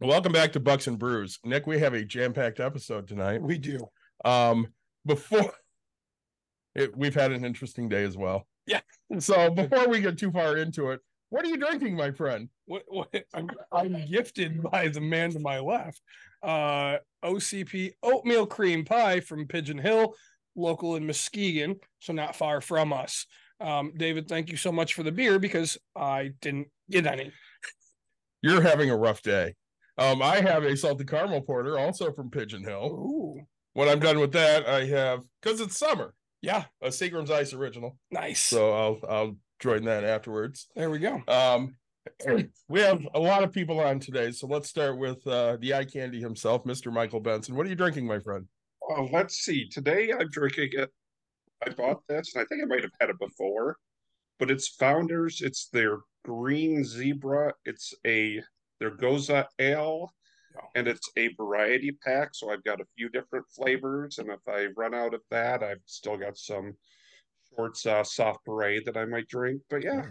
Welcome back to Bucks and Brews. Nick, we have a jam-packed episode tonight. We do. Um, before it, we've had an interesting day as well. Yeah. So before we get too far into it, what are you drinking, my friend? What, what I'm I'm gifted by the man to my left. Uh OCP oatmeal cream pie from Pigeon Hill, local in Muskegon, so not far from us. Um, David, thank you so much for the beer because I didn't get any. You're having a rough day. Um, I have a salted caramel porter, also from Pigeon Hill. Ooh, When I'm done with that, I have because it's summer, yeah, a Seagram's Ice original. nice. So I'll I'll join that afterwards. there we go. Um, we have a lot of people on today, so let's start with uh, the eye candy himself, Mr. Michael Benson. What are you drinking, my friend? Well, let's see. Today I'm drinking it. I bought this, and I think I might have had it before, but it's Founders. It's their Green Zebra. It's a their Gose Ale, Yeah. and it's a variety pack. So I've got a few different flavors, and if I run out of that, I've still got some Short's uh, soft parade that I might drink. But yeah,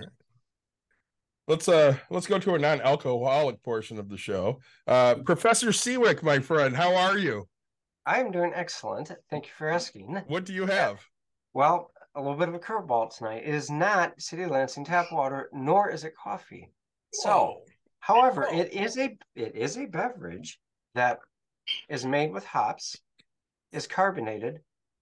Let's uh let's go to a non-alcoholic portion of the show. Uh Professor Siwik, my friend, how are you? I'm doing excellent. Thank you for asking. What do you have? Well, a little bit of a curveball tonight. It is not City Lansing tap water, nor is it coffee. So, however, it is a it is a beverage that is made with hops, is carbonated,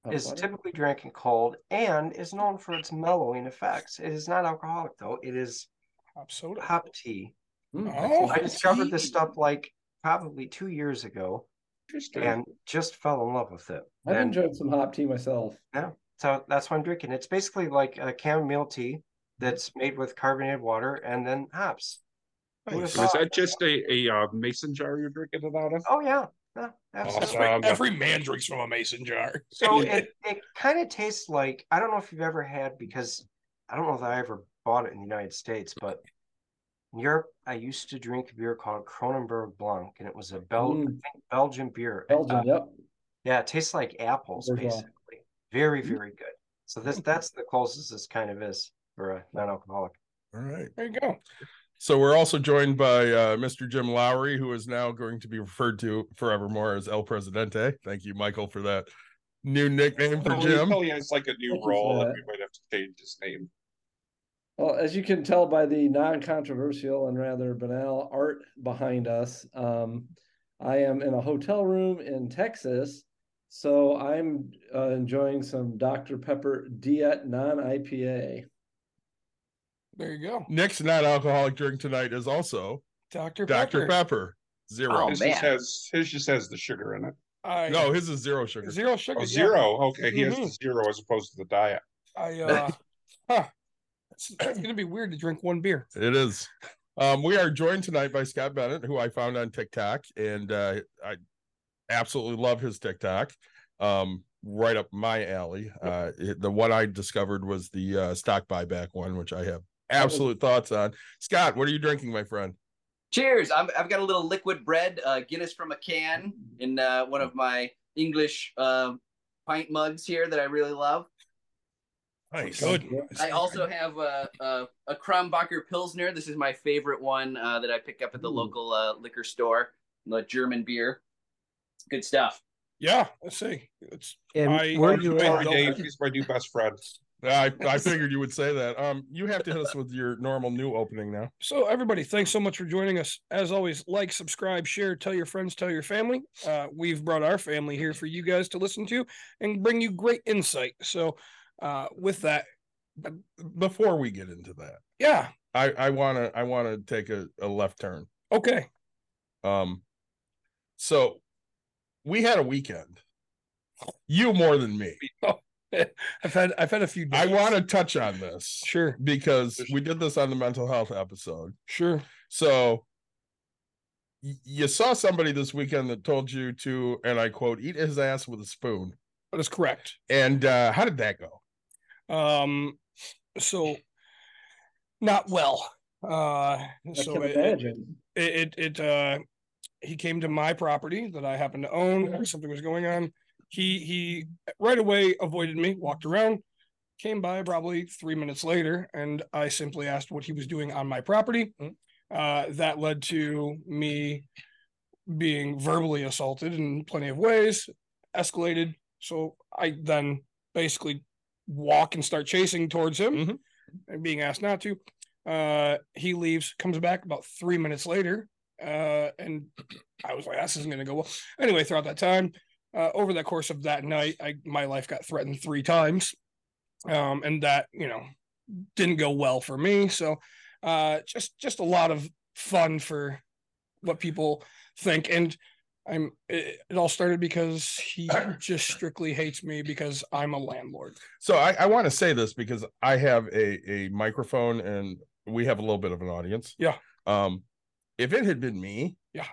is typically drank in cold, and is known for its mellowing effects. It is not alcoholic though. It is hop soda. hop tea. Hmm, oh, I discovered tea. this stuff like probably two years ago and just fell in love with it. I've And- enjoyed some hop tea myself. Yeah, so that's what I'm drinking. It's basically like a chamomile tea that's made with carbonated water and then hops. Who would've So is that just a a uh, mason jar you're drinking it out of? Oh yeah, yeah, absolutely. Awesome. Every man drinks from a mason jar. So it, it kind of tastes like I don't know if you've ever had because I don't know if I ever bought it in the United States, but in Europe I used to drink a beer called Kronenbourg Blanc, and it was a Bel- I Mm. think Belgian beer. Belgium, Uh, yep. yeah, it tastes like apples Bourgeois. basically. Very very good. So this that's the closest this kind of is for a non-alcoholic. All right. There you go. So we're also joined by uh Mr. Jim Lowry, who is now going to be referred to forevermore as El Presidente. Thank you, Michael, for that new nickname for Well, he Jim. probably has like a new Thank role, and that. we might have to change his name. Well, as you can tell by the non-controversial and rather banal art behind us, um, I am in a hotel room in Texas, so I'm uh, enjoying some Dr. Pepper Diet non-IPA. There you go. Nick's non-alcoholic drink tonight is also Dr. Dr. Pepper. Pepper. Zero. his just has his just has the sugar in it. I, No, his is zero sugar. zero sugar. Oh, yeah. zero. Okay, he has the Mhm. zero as opposed to the diet. I uh huh. It's, it's gonna be weird to drink one beer. It is. Um, we are joined tonight by Scott Bennett, who I found on TikTok, and uh, I absolutely love his TikTok. Um, right up my alley. Uh, the one I discovered was the uh, stock buyback one, which I have absolute thoughts on. Scott, what are you drinking, my friend? Cheers! I'm, I've got a little liquid bread, uh, Guinness from a can, in uh, one of my English uh, pint mugs here that I really love. Nice. Good. I also have a, a, a Krombacher Pilsner. This is my favorite one uh, that I pick up at the Ooh. local uh, liquor store, the German beer. Good stuff. Yeah, let's see. It's And I- where I- you I- Sorry, don't- my new best friend. I, I figured you would say that. Um, you have to hit us with your normal new opening now. So, everybody, thanks so much for joining us. As always, like, subscribe, share, tell your friends, tell your family. Uh, we've brought our family here for you guys to listen to and bring you great insight. So, uh, with that, before we get into that, yeah, I I want to I want to take a, a left turn. okay. Um, so we had a weekend. You more than me. I've had I've had a few. I want to touch on this Sure, because we did this on the mental health episode. sure. So y- you saw somebody this weekend that told you to, and I quote, eat his ass with a spoon. That is correct. And uh, how did that go? Um, so not well. Uh, I so can it, it, imagine. it, it, uh, he came to my property that I happen to own. Something was going on. He, he right away avoided me, walked around, came by probably three minutes later, and I simply asked what he was doing on my property. Uh, that led to me being verbally assaulted in plenty of ways, escalated. So I then basically walk and start chasing towards him Mhm. and being asked not to. Uh, he leaves, comes back about three minutes later. Uh, and I was like, this isn't going to go well. Anyway, throughout that time, uh, over the course of that night, I my life got threatened three times. Um, and that, you know, didn't go well for me. So uh just just a lot of fun for what people think. And I'm it, it all started because he just strictly hates me because I'm a landlord. So I, I want to say this because I have a, a microphone and we have a little bit of an audience. Yeah. Um, if it had been me, Yeah.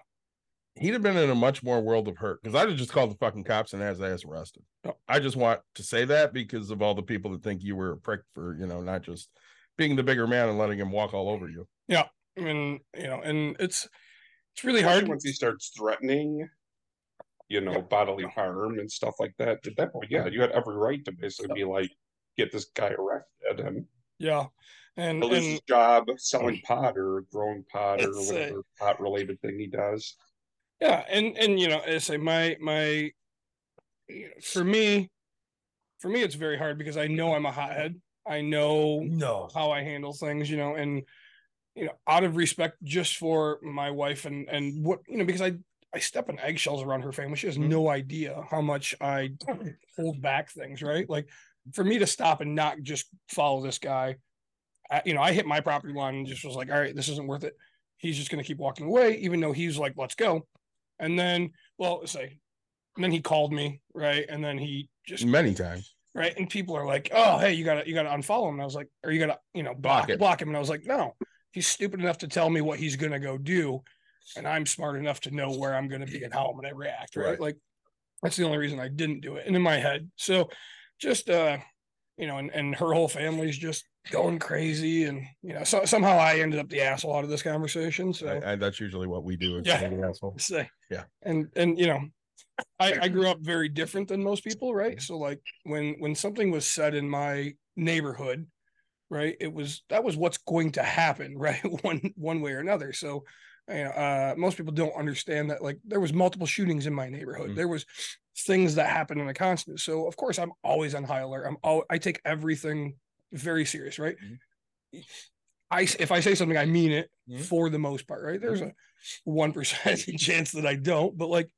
He'd have been in a much more world of hurt because I'd have just called the fucking cops and had his ass arrested. I just want to say that because of all the people that think you were a prick for, you know, not just being the bigger man and letting him walk all over you. And you know, and it's it's really hard. once he starts threatening, you know, bodily harm and stuff like that. At that point, yeah, you had every right to basically be like, get this guy arrested and Yeah. And he'll lose and his job selling pot or growing pot or uh, whatever pot related thing he does. Yeah and and you know i say my my you know, for me for me it's very hard because i know i'm a hothead. I know No. how i handle things you know and you know out of respect just for my wife and and what you know because i i step on eggshells around her family. She has mm-hmm. no idea how much i hold back things right? Like for me to stop and not just follow this guy I, you know i hit my property line and just was like all right this isn't worth it. He's just going to keep walking away even though he's like let's go and then well say and then he called me right? And then he just Many times. right? And people are like oh hey you gotta you gotta unfollow him. And i was like or you gotta you know block, Block block him. And i was like no. He's stupid enough to tell me what he's gonna go do and i'm smart enough to know where i'm gonna be and how i'm gonna react right, Right. like that's the only reason i didn't do it and in my head. So just uh you know and, and her whole family's just going crazy and you know so somehow i ended up the asshole out of this conversation so I, I, that's usually what we do. Yeah. the asshole. say. Yeah. And and you know, I, I grew up very different than most people, right? So like when when something was said in my neighborhood, right, it was that was what's going to happen, right? one one way or another. So you know, uh most people don't understand that like there was multiple shootings in my neighborhood. Mm. There was things that happened in a constant. So of course I'm always on high alert. I'm all I take everything very serious, right? I if I say something, I mean it Mhm. for the most part, right? There's a one percent chance that I don't, but like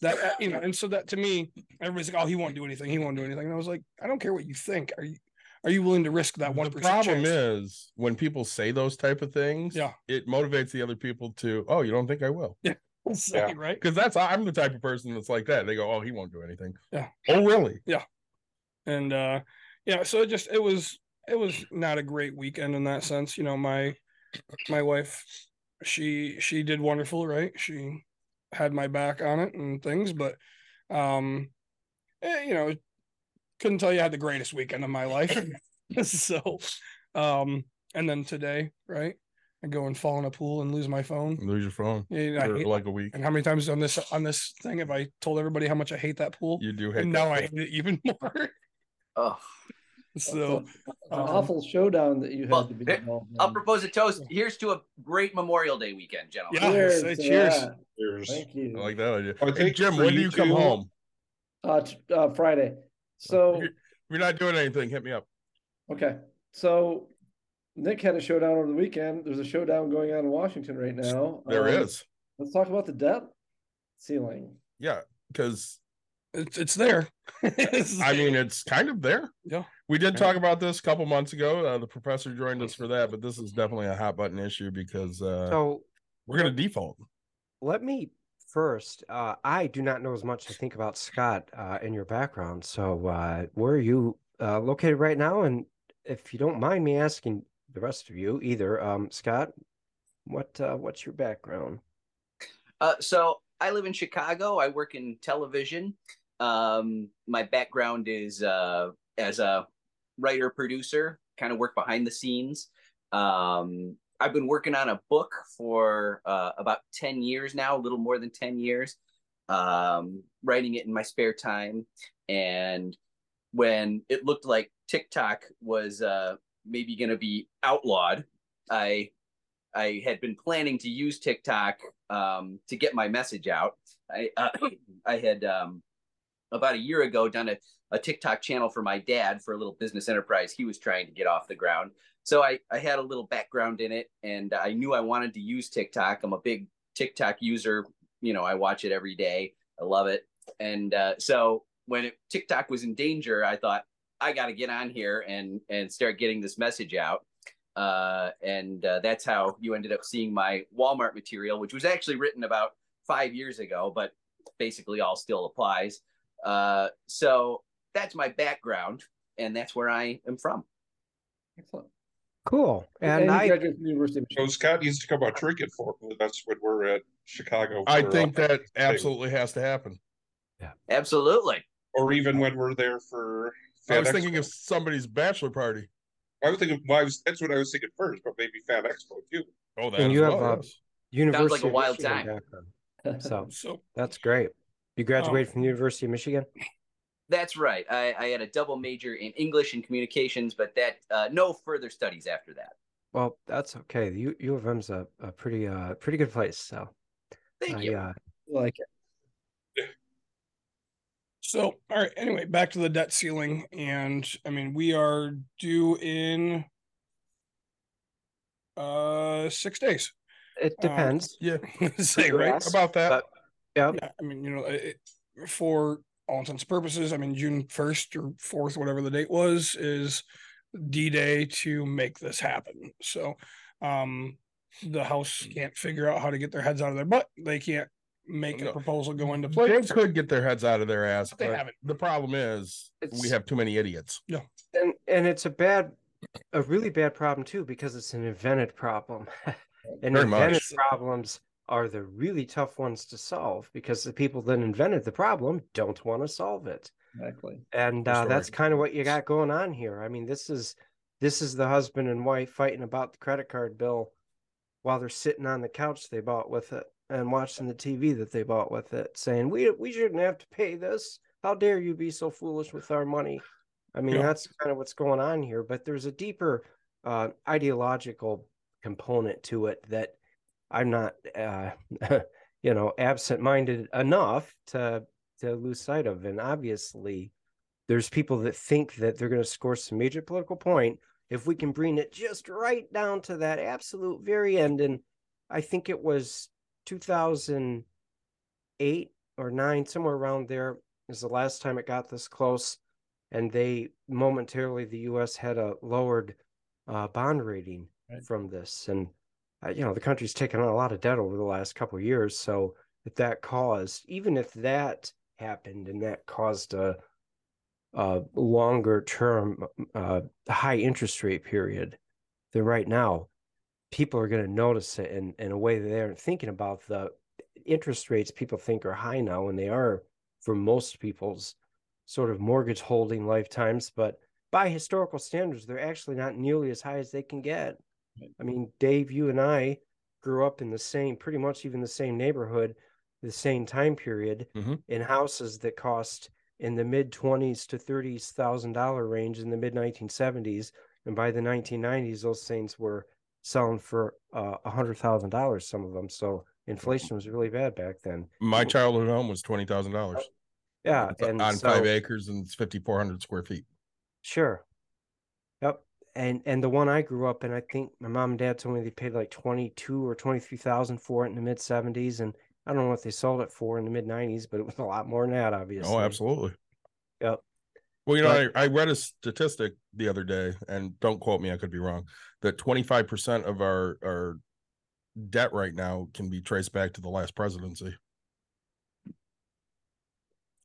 that, uh, you know, and so that to me, everybody's like, "Oh, he won't do anything. He won't do anything." And I was like, "I don't care what you think. Are you are you willing to risk that one the percent?" problem is when people say those type of things, Yeah. it motivates the other people to, oh, you don't think I will? is Yeah. right? Because that's I'm the type of person that's like that. They go, oh, he won't do anything. Yeah. Oh, really? Yeah. And uh, yeah, so it just it was it was not a great weekend in that sense. You know, my my wife, she she did wonderful, right? She had my back on it and things, but um, eh, you know, couldn't tell you I had the greatest weekend of my life. so, um, and then today, right? I go and fall in a pool and lose my phone. Lose your phone Yeah, I for hate, like a week. and how many times on this on this thing have I told everybody how much I hate that pool? You do hate and that now I hate it even more. Oh, so An um, awful showdown that you had Well, to be there- involved I'll propose a toast. Here's to a great Memorial Day weekend, gentlemen. Yeah. Cheers say to cheers. that. There's Thank you. I like that idea. I Hey, Jim, when do you you come home? Uh, t- uh, Friday. So If you're not doing anything, hit me up. okay, so Nick had a showdown over the weekend. There's a showdown going on in Washington right now. There Um, is. Let's talk about the debt ceiling. Yeah. Because it's it's there. I mean, it's kind of there. Yeah. We did talk about this a couple months ago. Uh, the professor joined us for that, but this is definitely a hot button issue because uh, So we're going to default. let me first. Uh, I do not know as much, I think, about Scott uh, in your background. So, uh, where are you uh, located right now? And if you don't mind me asking the rest of you, either um, Scott, what uh, what's your background? Uh, so I live in Chicago. I work in television. Um, my background is uh, as a writer producer, kind of work behind the scenes. Um, I've been working on a book for uh, about 10 years now, a little more than 10 years, um, writing it in my spare time. And when it looked like TikTok was uh, maybe going to be outlawed, I I had been planning to use TikTok um, to get my message out. I uh, I had um, about a year ago done a, a TikTok channel for my dad for a little business enterprise he was trying to get off the ground. So I, I had a little background in it and I knew I wanted to use TikTok. I'm a big TikTok user. You know, I watch it every day. I love it. And uh, so when it, TikTok was in danger, I thought I got to get on here and and start getting this message out. Uh, and uh, that's how you ended up seeing my Walmart material, which was actually written about five years ago, but basically all still applies. Uh, so that's my background, and that's where I am from. Excellent. Cool. And, he I graduated from the University of So Scott needs to come out drinking for with us when we're at Chicago. I think uh, that absolutely has to happen. Yeah. Absolutely. or even when we're there for. I was Expo. thinking of somebody's bachelor party. I was thinking. Well, I was. That's what I was thinking first, but maybe Fan Expo too. Oh, that and as you have a yes. University like a wild Michigan time. So So that's great. You graduated from the University of Michigan. That's right. I, I had a double major in English and communications, but that uh, no further studies after that. Well, that's okay. The U, U of M's a, a pretty uh pretty good place. So Thank I, you. uh, like it. So, all right. Anyway, back to the debt ceiling, and I mean, we are due in uh six days. it Um, depends. Yeah, Say right. About that. but- Yep. Yeah, I mean, you know, it, for all intents and purposes, I mean, June first or fourth, whatever the date was, is D Day to make this happen. So, um, the House can't figure out how to get their heads out of their butt. They can't make a proposal go into They place. could get their heads out of their ass. They but haven't. The problem is we have too many idiots. Yeah. And and it's a bad a really bad problem too because it's an invented problem and Very invented much. problems are the really tough ones to solve because the people that invented the problem don't want to solve it. Exactly. and uh, that's kind of what you got going on here. I mean this is this is the husband and wife fighting about the credit card bill while they're sitting on the couch they bought with it and watching the tv that they bought with it saying we we shouldn't have to pay this. How dare you be so foolish with our money? I mean Yeah. that's kind of what's going on here but there's a deeper uh, ideological component to it that i'm not uh, you know absent-minded enough to to lose sight of. And obviously there's people that think that they're going to score some major political point if we can bring it just right down to that absolute very end. And i think it was 2008 or 9 somewhere around there is the last time it got this close. And they momentarily the us had a lowered uh, bond rating Right. from this. And you know the country's taken on a lot of debt over the last couple of years so if that caused even if that happened and that caused a a longer term uh high interest rate period then right now people are going to notice it in, in a way that they aren't thinking about the interest rates people think are high now and they are for most people's sort of mortgage holding lifetimes but by historical standards they're actually not nearly as high as they can get I mean, Dave, you and I grew up in the same, pretty much even the same neighborhood, the same time period, Mhm. in houses that cost in the mid twenties to thirties thousand dollar range in the mid nineteen seventies, and by the nineteen nineties, those things were selling for uh, a hundred thousand dollars. Some of them, so inflation was really bad back then. My childhood home was twenty thousand dollars Yeah, and on so, five acres and it's fifty four hundred square feet. Sure. Yep. And and the one I grew up in, I think my mom and dad told me they paid like twenty two or twenty three thousand for it in the mid seventies, and I don't know what they sold it for in the mid nineties, but it was a lot more than that, oh, obviously. Oh, absolutely. Yep. Well, you know, But- I, I read a statistic the other day, and don't quote me, I could be wrong, that 25% of our, our debt right now can be traced back to the last presidency.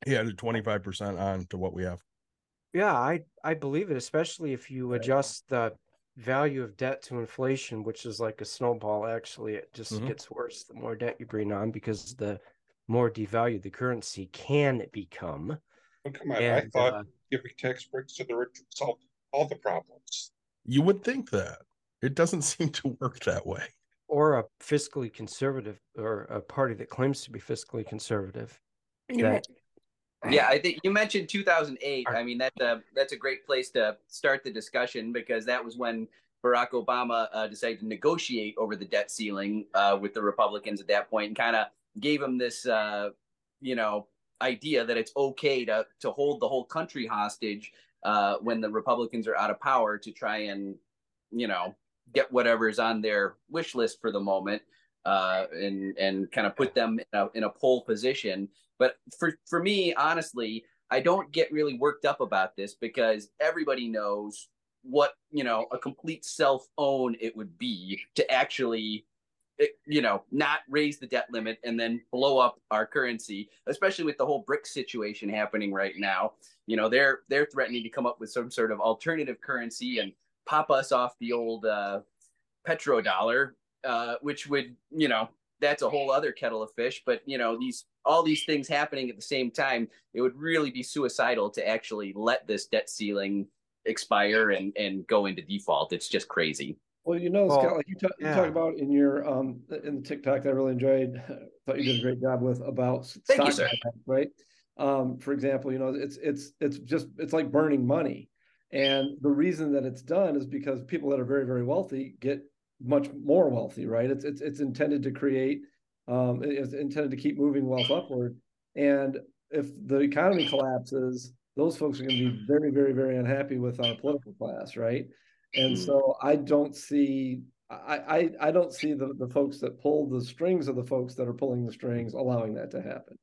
He added 25% on to what we have. Yeah, I I believe it, especially if you adjust the value of debt to inflation, which is like a snowball, actually, it just Mhm. gets worse the more debt you bring on because the more devalued the currency can become. Oh, come on. I thought uh, giving tax breaks to the rich would solve all the problems. You would think that. It doesn't seem to work that way. or a fiscally conservative or a party that claims to be fiscally conservative. You know, That Yeah, I think you mentioned 2008. I mean, that's a that's a great place to start the discussion because that was when Barack Obama uh, decided to negotiate over the debt ceiling uh, with the Republicans at that point, and kind of gave them this, uh, you know, idea that it's okay to to hold the whole country hostage uh, when the Republicans are out of power to try and, you know, get whatever's on their wish list for the moment, uh, and and kind of put them in a in a pole position. But for for me, honestly, I don't get really worked up about this because everybody knows what you know a complete self own it would be to actually eh, you know not raise the debt limit and then blow up our currency especially with the whole bric situation happening right now. You know they're they're threatening to come up with some sort of alternative currency and pop us off the old uh petrodollar uh which would you know that's a whole other kettle of fish but you know these all these things happening at the same time it would really be suicidal to actually let this debt ceiling expire and and go into default it's just crazy Well, you know, Scott, like you talk, you talk about in your um in the TikTok that I really enjoyed. Thought you did a great job with about Thank you, stock sir. buybacks, right? Um, for example, you know, it's it's it's just it's like burning money, and the reason that it's done is because people that are very very wealthy get much more wealthy, right? It's it's it's intended to create, um, it's intended to keep moving wealth upward, and if the economy collapses, those folks are going to be very very very unhappy with our political class, right? And Mm. so I don't see I, I I don't see the, the folks that pull the strings of the folks that are pulling the strings allowing that to happen.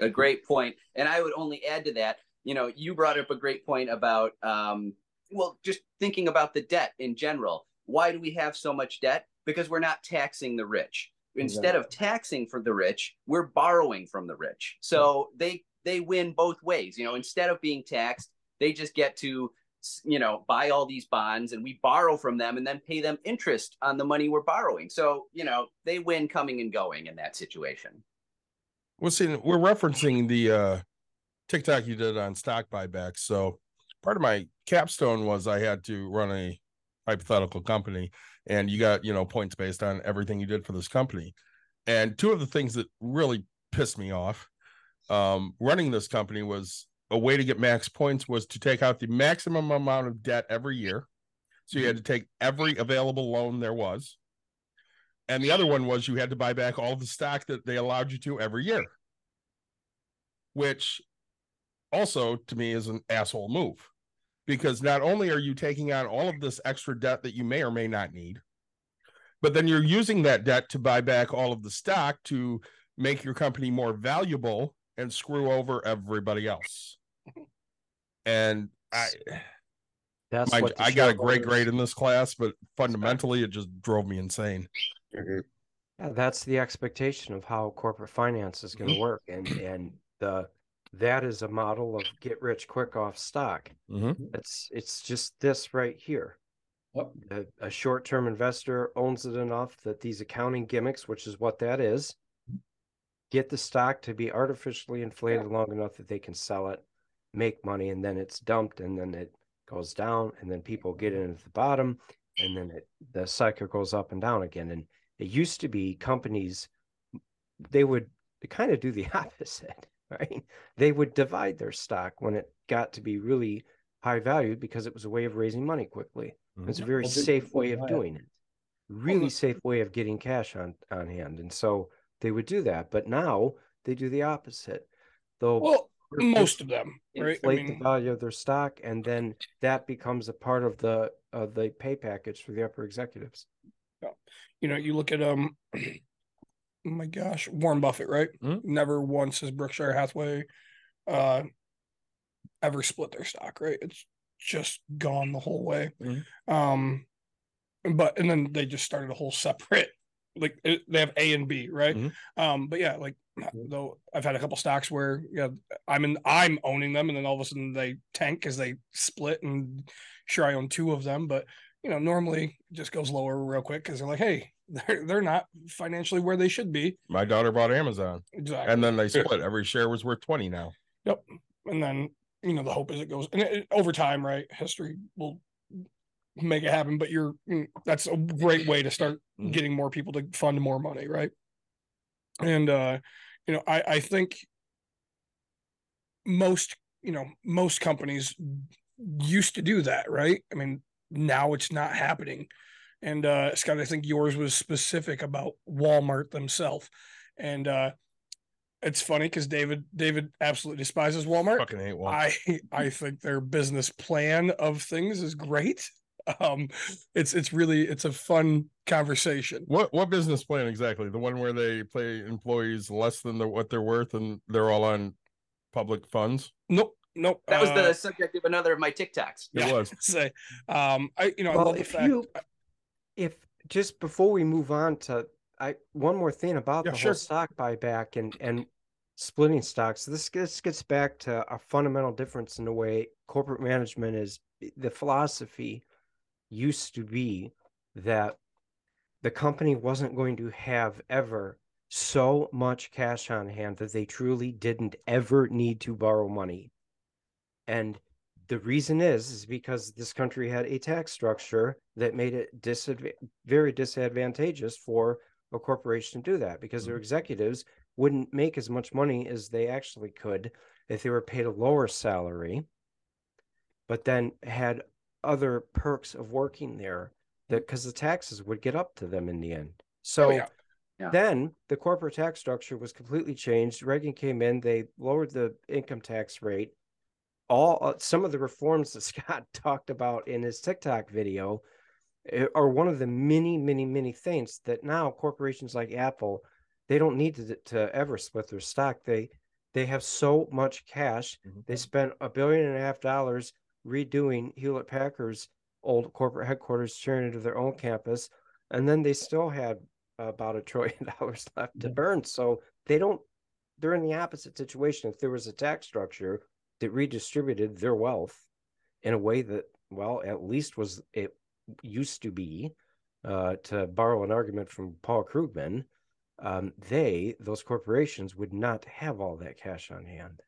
a great point and i would only add to that you know you brought up a great point about um well just thinking about the debt in general why do we have so much debt? Because we're not taxing the rich. Instead of taxing for the rich we're borrowing from the rich. So they they win both ways you know instead of being taxed they just get to you know buy all these bonds and we borrow from them and then pay them interest on the money we're borrowing. So you know they win coming and going in that situation. Well, see, we're referencing the uh TikTok you did on stock buybacks. So part of my capstone was I had to run a hypothetical company, and you got you know points based on everything you did for this company. And two of the things that really pissed me off um, running this company was a way to get max points was to take out the maximum amount of debt every year. So you had to take every available loan there was. And the other one was you had to buy back all the stock that they allowed you to every year, which also to me is an asshole move because not only are you taking on all of this extra debt that you may or may not need, but then you're using that debt to buy back all of the stock to make your company more valuable and screw over everybody else. And I, That's my, what I got a great grade in this class, but fundamentally it just drove me insane. Yeah, that's the expectation of how corporate finance is going to work, and and the that is a model of get rich quick off stock. Mhm. It's it's just this right here. Yep. A, a short term investor owns it enough that these accounting gimmicks, which is what that is, get the stock to be artificially inflated long enough that they can sell it, make money, and then it's dumped, and then it goes down, and then people get in at the bottom, and then it the cycle goes up and down again. And it used to be companies they would kind of do the opposite, right? They would divide their stock when it got to be really high valued because it was a way of raising money quickly. It's a very Well, safe way of doing it. Really the- safe way of getting cash on on hand. And so they would do that. But now they do the opposite. They'll well, most of them, right? I inflate mean, the value of their stock, and then that becomes a part of the of the pay package for the upper executives. you know, you look at um, oh my gosh, Warren Buffett, right? Mhm. Never once has Berkshire Hathaway, uh, ever split their stock, right? It's just gone the whole way. Mhm. Um, but and then they just started a whole separate, like it- they have A and B, right? Mhm. Um, but yeah, like though I've had a couple stocks where yeah, I'm in, I'm owning them, and then all of a sudden they tank because they split, and sure I own two of them, but you know, normally just goes lower real quick because they're like, hey, they're they're not financially where they should be. My daughter bought Amazon, Exactly. and then they split. Every share was worth twenty now. Yep. And then, you know, the hope is it goes and it, over time, right? History will make it happen, but you're mm, that's a great way to start Mhm. getting more people to fund more money, right? And uh, you know, I I think most, you know, most companies used to do that, right? I mean, now it's not happening. And uh Scott, I think yours was specific about Walmart themselves. And uh it's funny because David David absolutely despises Walmart. Fucking hate one. I I think their business plan of things is great. Um, it's it's really it's a fun conversation. What what business plan exactly? The one where they pay employees less than the, what they're worth, and they're all on public funds. Nope, nope. That was uh, the subject of another of my TikToks. It Yeah. was. say. Um, I you know I Well, love the if fact. you- if just before we move on to I one more thing about Yeah, the sure. whole stock buyback and and splitting stocks. This this gets back to a fundamental difference in the way corporate management is. The philosophy used to be that the company wasn't going to have ever so much cash on hand that they truly didn't ever need to borrow money. And the reason is is because this country had a tax structure that made it disadva- very disadvantageous for a corporation to do that because their mm-hmm. executives wouldn't make as much money as they actually could if they were paid a lower salary but then had other perks of working there that because the taxes would get up to them in the end oh, so Oh, yeah. Yeah. then the corporate tax structure was completely changed reagan came in they lowered the income tax rate all uh, some of the reforms that Scott talked about in his TikTok video eh, are one of the many, many, many things that now corporations like Apple they don't need to, to ever split their stock. They they have so much cash. Mhm. They spent a billion and a half dollars redoing Hewlett Packard's old corporate headquarters, turning into their own campus, and then they still had about a trillion dollars left to burn. So they don't. They're in the opposite situation. If there was a tax structure that redistributed their wealth in a way that, well, at least was it used to be, uh, to borrow an argument from Paul Krugman, um, they, those corporations, would not have all that cash on hand.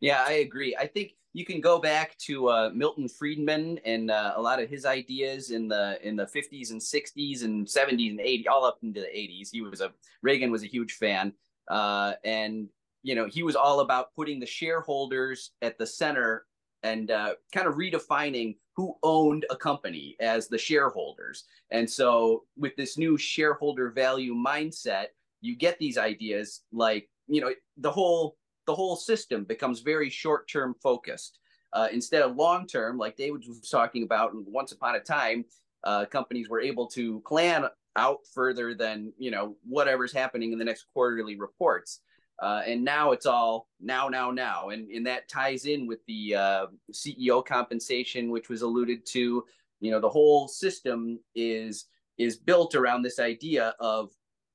Yeah, I agree. I think you can go back to uh, Milton Friedman and uh, a lot of his ideas in the in the 50s and 60s and 70s and 80s, all up into the 80s. He was a Reagan was a huge fan, uh, and you know he was all about putting the shareholders at the center and uh, kind of redefining who owned a company as the shareholders. And so with this new shareholder value mindset, you get these ideas like you know the whole the whole system becomes very short term focused uh, instead of long term, like David was talking about. Once upon a time, uh, companies were able to plan out further than you know whatever's happening in the next quarterly reports. Uh, and now it's all now, now, now, and and that ties in with the uh, CEO compensation, which was alluded to. You know, the whole system is is built around this idea of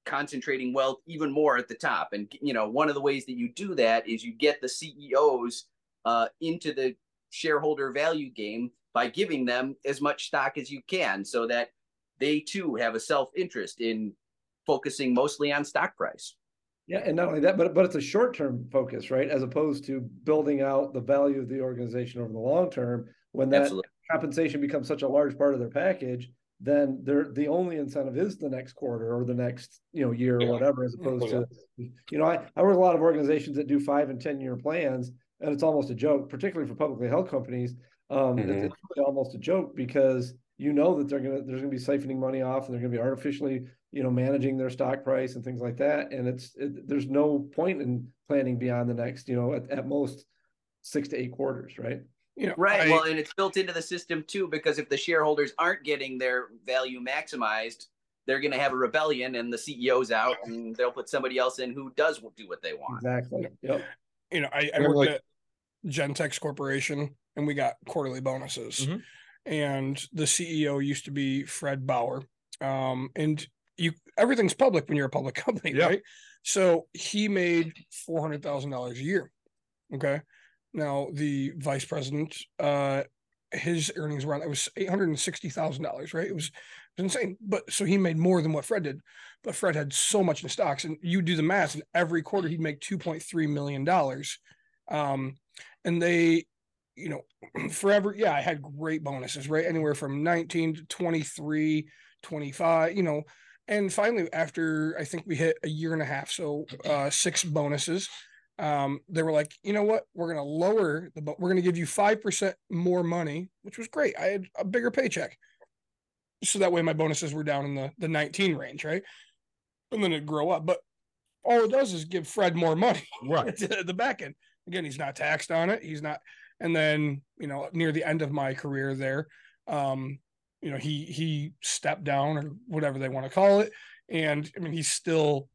concentrating wealth even more at the top. And you know, one of the ways that you do that is you get the CEOs uh, into the shareholder value game by giving them as much stock as you can, so that they too have a self interest in focusing mostly on stock price. Yeah, and not only that, but but it's a short term focus, right? As opposed to building out the value of the organization over the long term. When that Absolutely. compensation becomes such a large part of their package, then they're the only incentive is the next quarter or the next you know year or Yeah. whatever, as opposed to you know I, I work with a lot of organizations that do five and ten year plans, and it's almost a joke, particularly for publicly held companies. Um, Mhm. It's really almost a joke because you know that they're gonna there's gonna be siphoning money off and they're gonna be artificially you know managing their stock price and things like that and it's it, there's no point in planning beyond the next you know at, at most six to eight quarters right You know, Right. I- well, and it's built into the system too, because if the shareholders aren't getting their value maximized, they're going to have a rebellion and the CEO's out and they'll put somebody else in who does do what they want. exactly yep you know, I, I worked like- at Gentex Corporation and we got quarterly bonuses. Mhm. And the CEO used to be Fred Bauer. Um, and you everything's public when you're a public company, Yeah. right? So he made four hundred thousand dollars a year. Okay. Now the vice president uh his earnings were on it was eight hundred and sixty thousand dollars, right? It was, it was insane. But so he made more than what Fred did. But Fred had so much in stocks, and you do the math, and every quarter he'd make two point three million dollars. Um, and they, you know, forever, yeah, I had great bonuses, right? Anywhere from 19 to 23, 25, you know. And finally, after I think we hit a year and a half, so uh six bonuses, um, they were like, you know what, we're gonna lower the but we're gonna give you five percent more money, which was great. I had a bigger paycheck. So that way my bonuses were down in the the 19 range, right? And then it grow up. But all it does is give Fred more money Right. at the back end. Again, he's not taxed on it. He's not. And then you know, near the end of my career there, um, you know, he he stepped down or whatever they want to call it, and I mean, he's still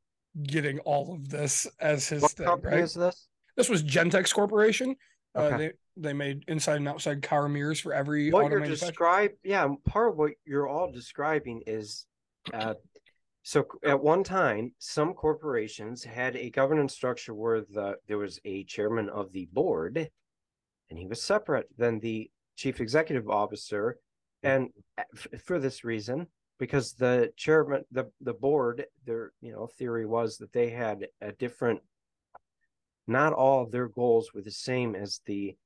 getting all of this as his What thing, company right? is this? This was Gentex Corporation. Uh, they they made inside and outside car mirrors for every What you're describe, yeah, part of what you're all describing is, uh, so at one time, some corporations had a governance structure where the there was a chairman of the board, and he was separate than the chief executive officer, and f- for this reason, because the chairman, the the board, their you know theory was that they had a different. Not all of their goals were the same as the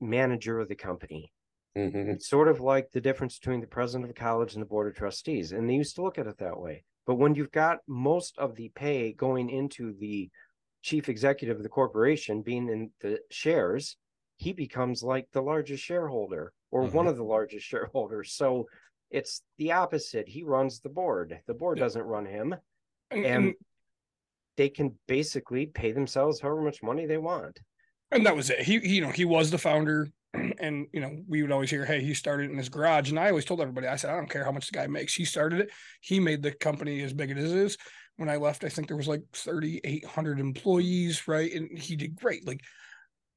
manager of the company. Mhm. It's sort of like the difference between the president of a college and the board of trustees. And they used to look at it that way. But when you've got most of the pay going into the chief executive of the corporation being in the shares, he becomes like the largest shareholder or one mm-hmm. of the largest shareholders. So it's the opposite. He runs the board. The board doesn't run him. And, And they can basically pay themselves however much money they want. and that was it. He, he, you know, he was the founder, and you know, we would always hear, "Hey, he started in his garage," and I always told everybody, I said, "I don't care how much the guy makes. He started it. He made the company as big as it is." When I left, I think there was like thirty eight hundred employees, right? And he did great. Like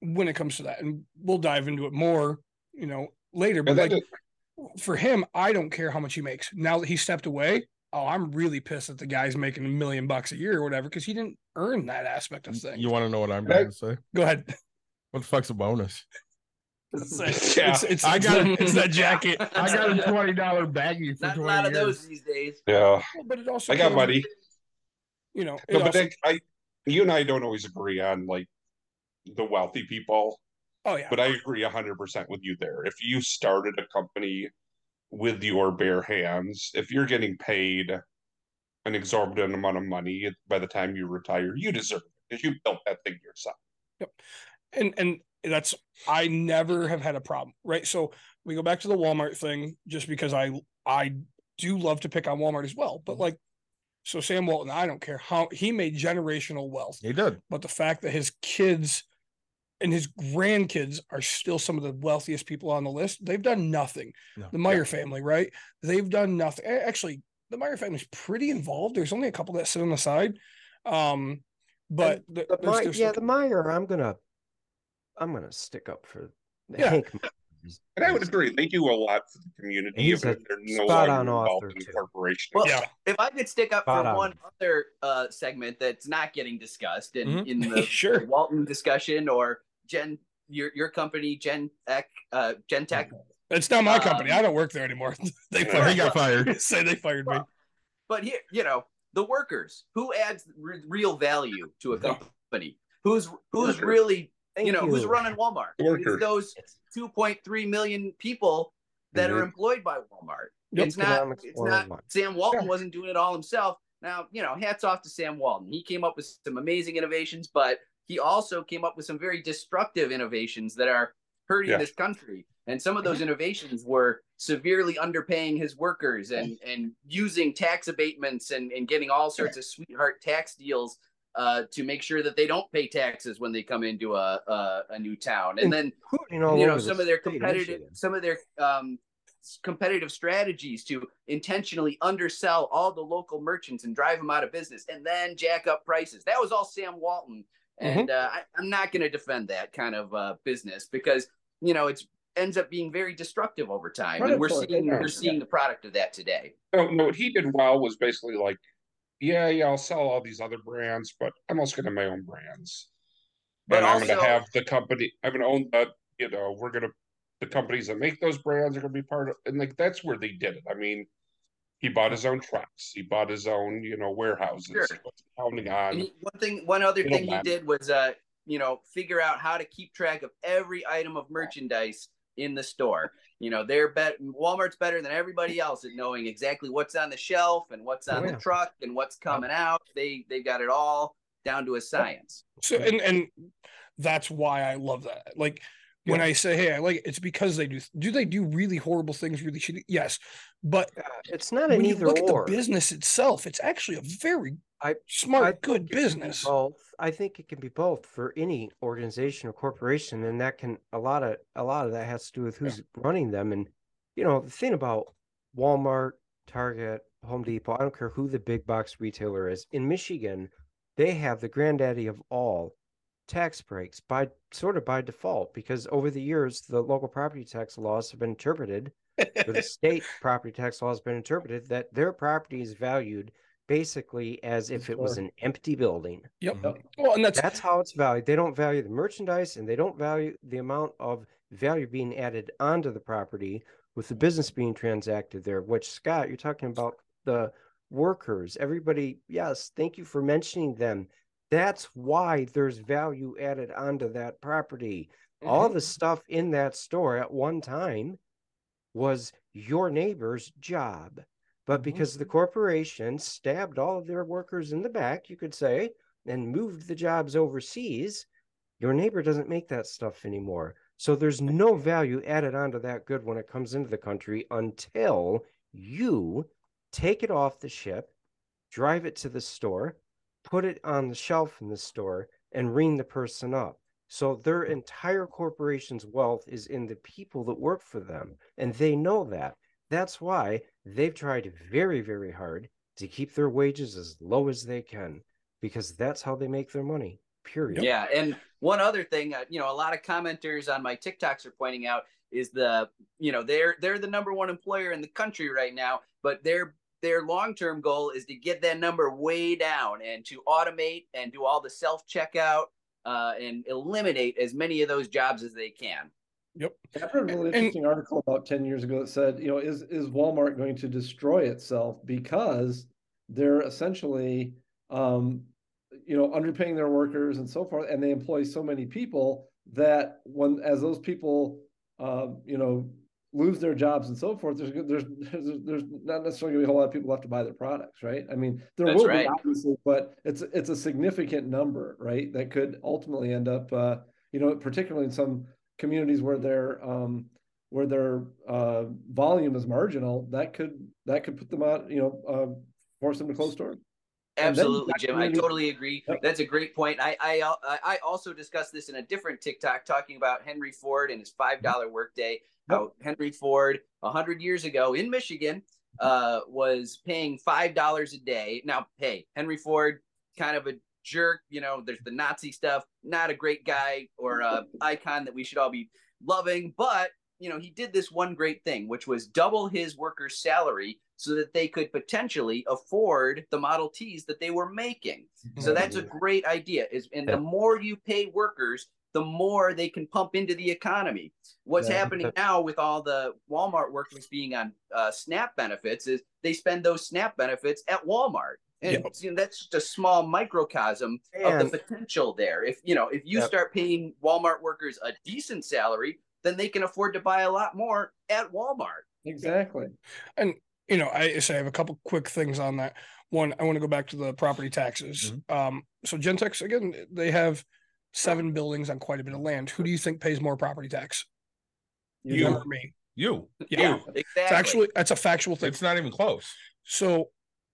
when it comes to that, and we'll dive into it more, you know, later. But like is- for him, I don't care how much he makes. Now that he stepped away, oh, I'm really pissed that the guy's making a million bucks a year or whatever because he didn't earn that aspect of things. You want to know what I'm going to say? Go ahead. What the fuck's a bonus? It's, Yeah. it's, it's, I got it. it's that jacket. I got a twenty dollar baggie for Not a twenty lot of years. those these days. yeah, But it also I got came- money. You know, No, but also- that, I, you and I don't always agree on like the wealthy people, oh yeah, but I agree hundred percent with you there. If you started a company with your bare hands, if you're getting paid an exorbitant amount of money by the time you retire, you deserve it because you built that thing yourself. Yep. and and that's I never have had a problem, right? So we go back to the Walmart thing just because I I do love to pick on Walmart as well, but like so Sam Walton, I don't care how he made generational wealth, He did. but the fact that his kids and his grandkids are still some of the wealthiest people on the list, they've done nothing. No. The Meijer family, right? They've done nothing. Actually, the Meijer family's pretty involved. There's only a couple that sit on the side. Um, but the, The there's- Mi- yeah, still- the Meijer, I'm gonna, I'm gonna stick up for Yeah. Hank. And I would agree, they do a lot for the community. He's but a they're no spot-on longer involved author, in the corporation. Well, Yeah. if I could stick up Spot for on. one other uh, segment that's not getting discussed in, Mhm. in the Sure. Walton discussion or Gen your your company Gen Tech uh, Gentex, It's not my Um, company. I don't work there anymore. they Yeah, So he got fired. Say they fired me. but here you know the workers who adds re- real value to a company who's who's Workers. really Thank you know who's running Walmart. Workers. It's those 2.3 million people that are Mhm. employed by Walmart. Yep. It's not. Economics It's not. 101. Sam Walton Yeah. wasn't doing it all himself. Now, you know, hats off to Sam Walton. He came up with some amazing innovations, but he also came up with some very destructive innovations that are hurting Yeah. this country. And some of those innovations were severely underpaying his workers and and using tax abatements and and getting all sorts of sweetheart tax deals uh, to make sure that they don't pay taxes when they come into a a, a new town. And then you know some of their competitive some of their um competitive strategies to intentionally undersell all the local merchants and drive them out of business and then jack up prices that was all sam walton and uh, I, i'm not going to defend that kind of uh, business because you know it's ends up being very destructive over time and we're seeing yeah. we're seeing the product of that today No, no, what he did well was basically like, yeah, yeah, I'll sell all these other brands, but I'm also gonna have my own brands. But and I'm gonna have the company. I'm gonna own the. You know, we're gonna the companies that make those brands are going to be part of, and like that's where they did it. I mean, he bought his own trucks, he bought his own, you know, warehouses, Sure. counting on. he- one thing, one other thing he did was, uh, you know, figure out how to keep track of every item of merchandise in the store. You know, they're bet Walmart's better than everybody else at knowing exactly what's on the shelf and what's on Oh, the truck and what's coming out. They they've got it all down to a science. So and and that's why I love that. Like when I say, "Hey, I like it," it's because they do. Do they do really horrible things? Really shitty? Yes, but It's not an either look or. at the business itself, it's actually a very I- smart, I good think it can be business. Both. I think it can be both for any organization or corporation, and that can a lot of a lot of that has to do with who's running them. And you know, the thing about Walmart, Target, Home Depot, I don't care who the big box retailer is. In Michigan, they have the granddaddy of all tax breaks by sort of by default because over the years the local property tax laws have been interpreted or the state property tax law has been interpreted that their property is valued basically as if it was an empty building. Yep. Yep. Well, and that's That's how it's valued. They don't value the merchandise and they don't value the amount of value being added onto the property with the business being transacted there, which Scott, you're talking about the workers. Everybody, yes, thank you for mentioning them. That's why there's value added onto that property. All Mm-hmm. the stuff in that store at one time was your neighbor's job. But because the corporation stabbed all of their workers in the back, you could say, and moved the jobs overseas, your neighbor doesn't make that stuff anymore. So there's no value added onto that good when it comes into the country until you take it off the ship, drive it to the store, put it on the shelf in the store, and ring the person up. So their entire corporation's wealth is in the people that work for them, and they know that. That's why they've tried very, very hard to keep their wages as low as they can, because that's how they make their money. Period. Yeah, and one other thing, uh, you know, a lot of commenters on my TikToks are pointing out is the, you know, they're they're the number one employer in the country right now, but their their long term goal is to get that number way down and to automate and do all the self checkout uh, and eliminate as many of those jobs as they can. yep. I read a really And- interesting article about 10 years ago that said, you know, is is Walmart going to destroy itself because they're essentially um you know underpaying their workers and so forth and they employ so many people that when as those people um you know lose their jobs and so forth there's there's there's, there's not necessarily going to be a whole lot of people left to buy their products right i mean there That's will right. be obviously but it's it's a significant number right that could ultimately end up uh you know particularly in some communities where their um where their uh volume is marginal that could that could put them out you know uh force them to close stores Absolutely, Jim. I totally agree. That's a great point. I, I I also discussed this in a different TikTok talking about Henry Ford and his five dollar workday. How Henry Ford, a hundred years ago in Michigan, uh, was paying five dollars a day. Now, hey, Henry Ford, kind of a jerk. You know, there's the Nazi stuff. Not a great guy or a icon that we should all be loving, but you know, he did this one great thing, which was double his workers' salary so that they could potentially afford the Model Ts that they were making. So that's a great idea. Is and the more you pay workers, the more they can pump into the economy. What's Yeah. happening now with all the Walmart workers being on uh, SNAP benefits is they spend those SNAP benefits at Walmart. And Yep. you know, that's just a small microcosm of the potential there. If you know, if you Yep. start paying Walmart workers a decent salary, then they can afford to buy a lot more at Walmart. exactly And you know, I say I have a couple quick things on that. One, I want to go back to the property taxes. Um, so Gentex again, they have seven buildings on quite a bit of land. Who do you think pays more property tax? You. Them or me? You. Yeah, Exactly. it's actually that's a factual thing. It's not even close. So,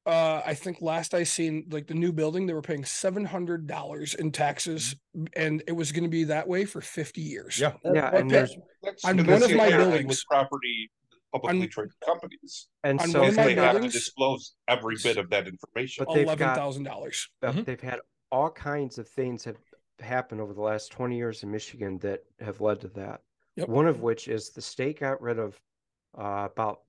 uh, I think last I seen like the new building, they were paying seven hundred dollars in taxes, and it was going to be that way for fifty years. Yeah. Yeah, What and there's On one of my buildings- with property publicly On- traded companies. and on so one of my they have to disclose every bit of that information. But they've eleven got- dollars. Mhm. they've had all kinds of things have happened over the last 20 years in Michigan that have led to that. Yep. One of which is the state got rid of uh, about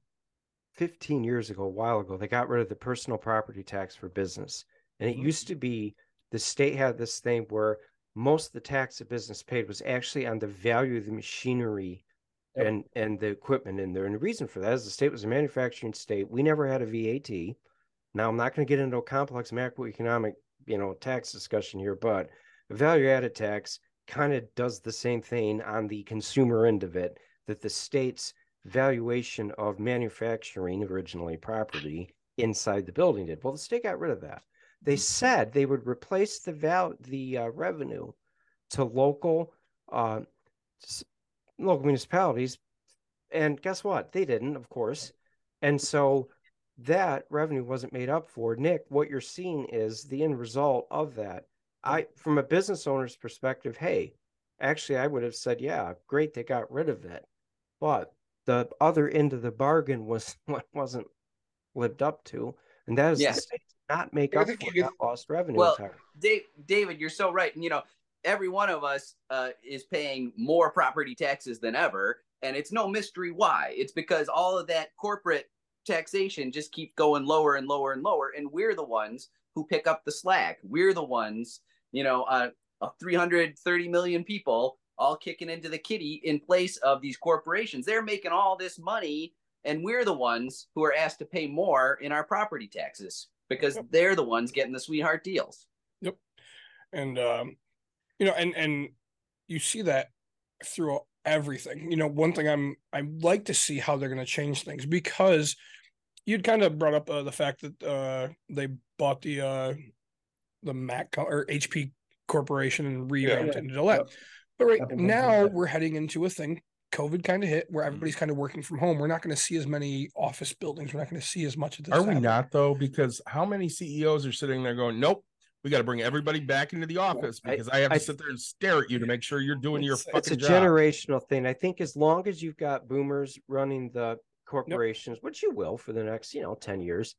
15 years ago, a while ago, they got rid of the personal property tax for business. And it used to be the state had this thing where most of the tax a business paid was actually on the value of the machinery Yep. and and the equipment in there. And the reason for that is the state was a manufacturing state. We never had a VAT. Now I'm not going to get into a complex macroeconomic, you know, tax discussion here, but value added tax kind of does the same thing on the consumer end of it that the state's valuation of manufacturing originally property inside the building did. Well, the state got rid of that. They said they would replace the val the uh, revenue to local uh, local municipalities, and guess what? They didn't, of course, and so that revenue wasn't made up for. Nick, what you're seeing is the end result of that. I, from a business owner's perspective, hey, actually, I would have said, yeah, great, they got rid of it, but the other end of the bargain was what wasn't lived up to, and that is Yeah. the state did not make up for that lost revenue. Well. Dave, David, you're so right. And you know, every one of us uh, is paying more property taxes than ever, and it's no mystery why. It's because all of that corporate taxation just keep going lower and lower and lower, and we're the ones who pick up the slack. We're the ones, you know, uh, uh, 330 million people all kicking into the kitty in place of these corporations. They're making all this money, and we're the ones who are asked to pay more in our property taxes because they're the ones getting the sweetheart deals. Yep. And um you know and and you see that through everything you know one thing i'm i like to see how they're going to change things because you'd kind of brought up uh, the fact that uh they bought the uh the mac co- or hp corporation and revamped Yeah. it into that Yep. but right Apple now Company. we're heading into a thing covid kind of hit where Mm-hmm. everybody's kind of working from home we're not going to see as many office buildings we're not going to see as much of this Are we not though? Because how many CEOs are sitting there going, "Nope, we got to bring everybody back into the office because I, have to I- sit there and stare at you to make sure you're doing your It's- it's a job." generational thing. I think as long as you've got boomers running the corporations, which you will for the next, you know, 10 years.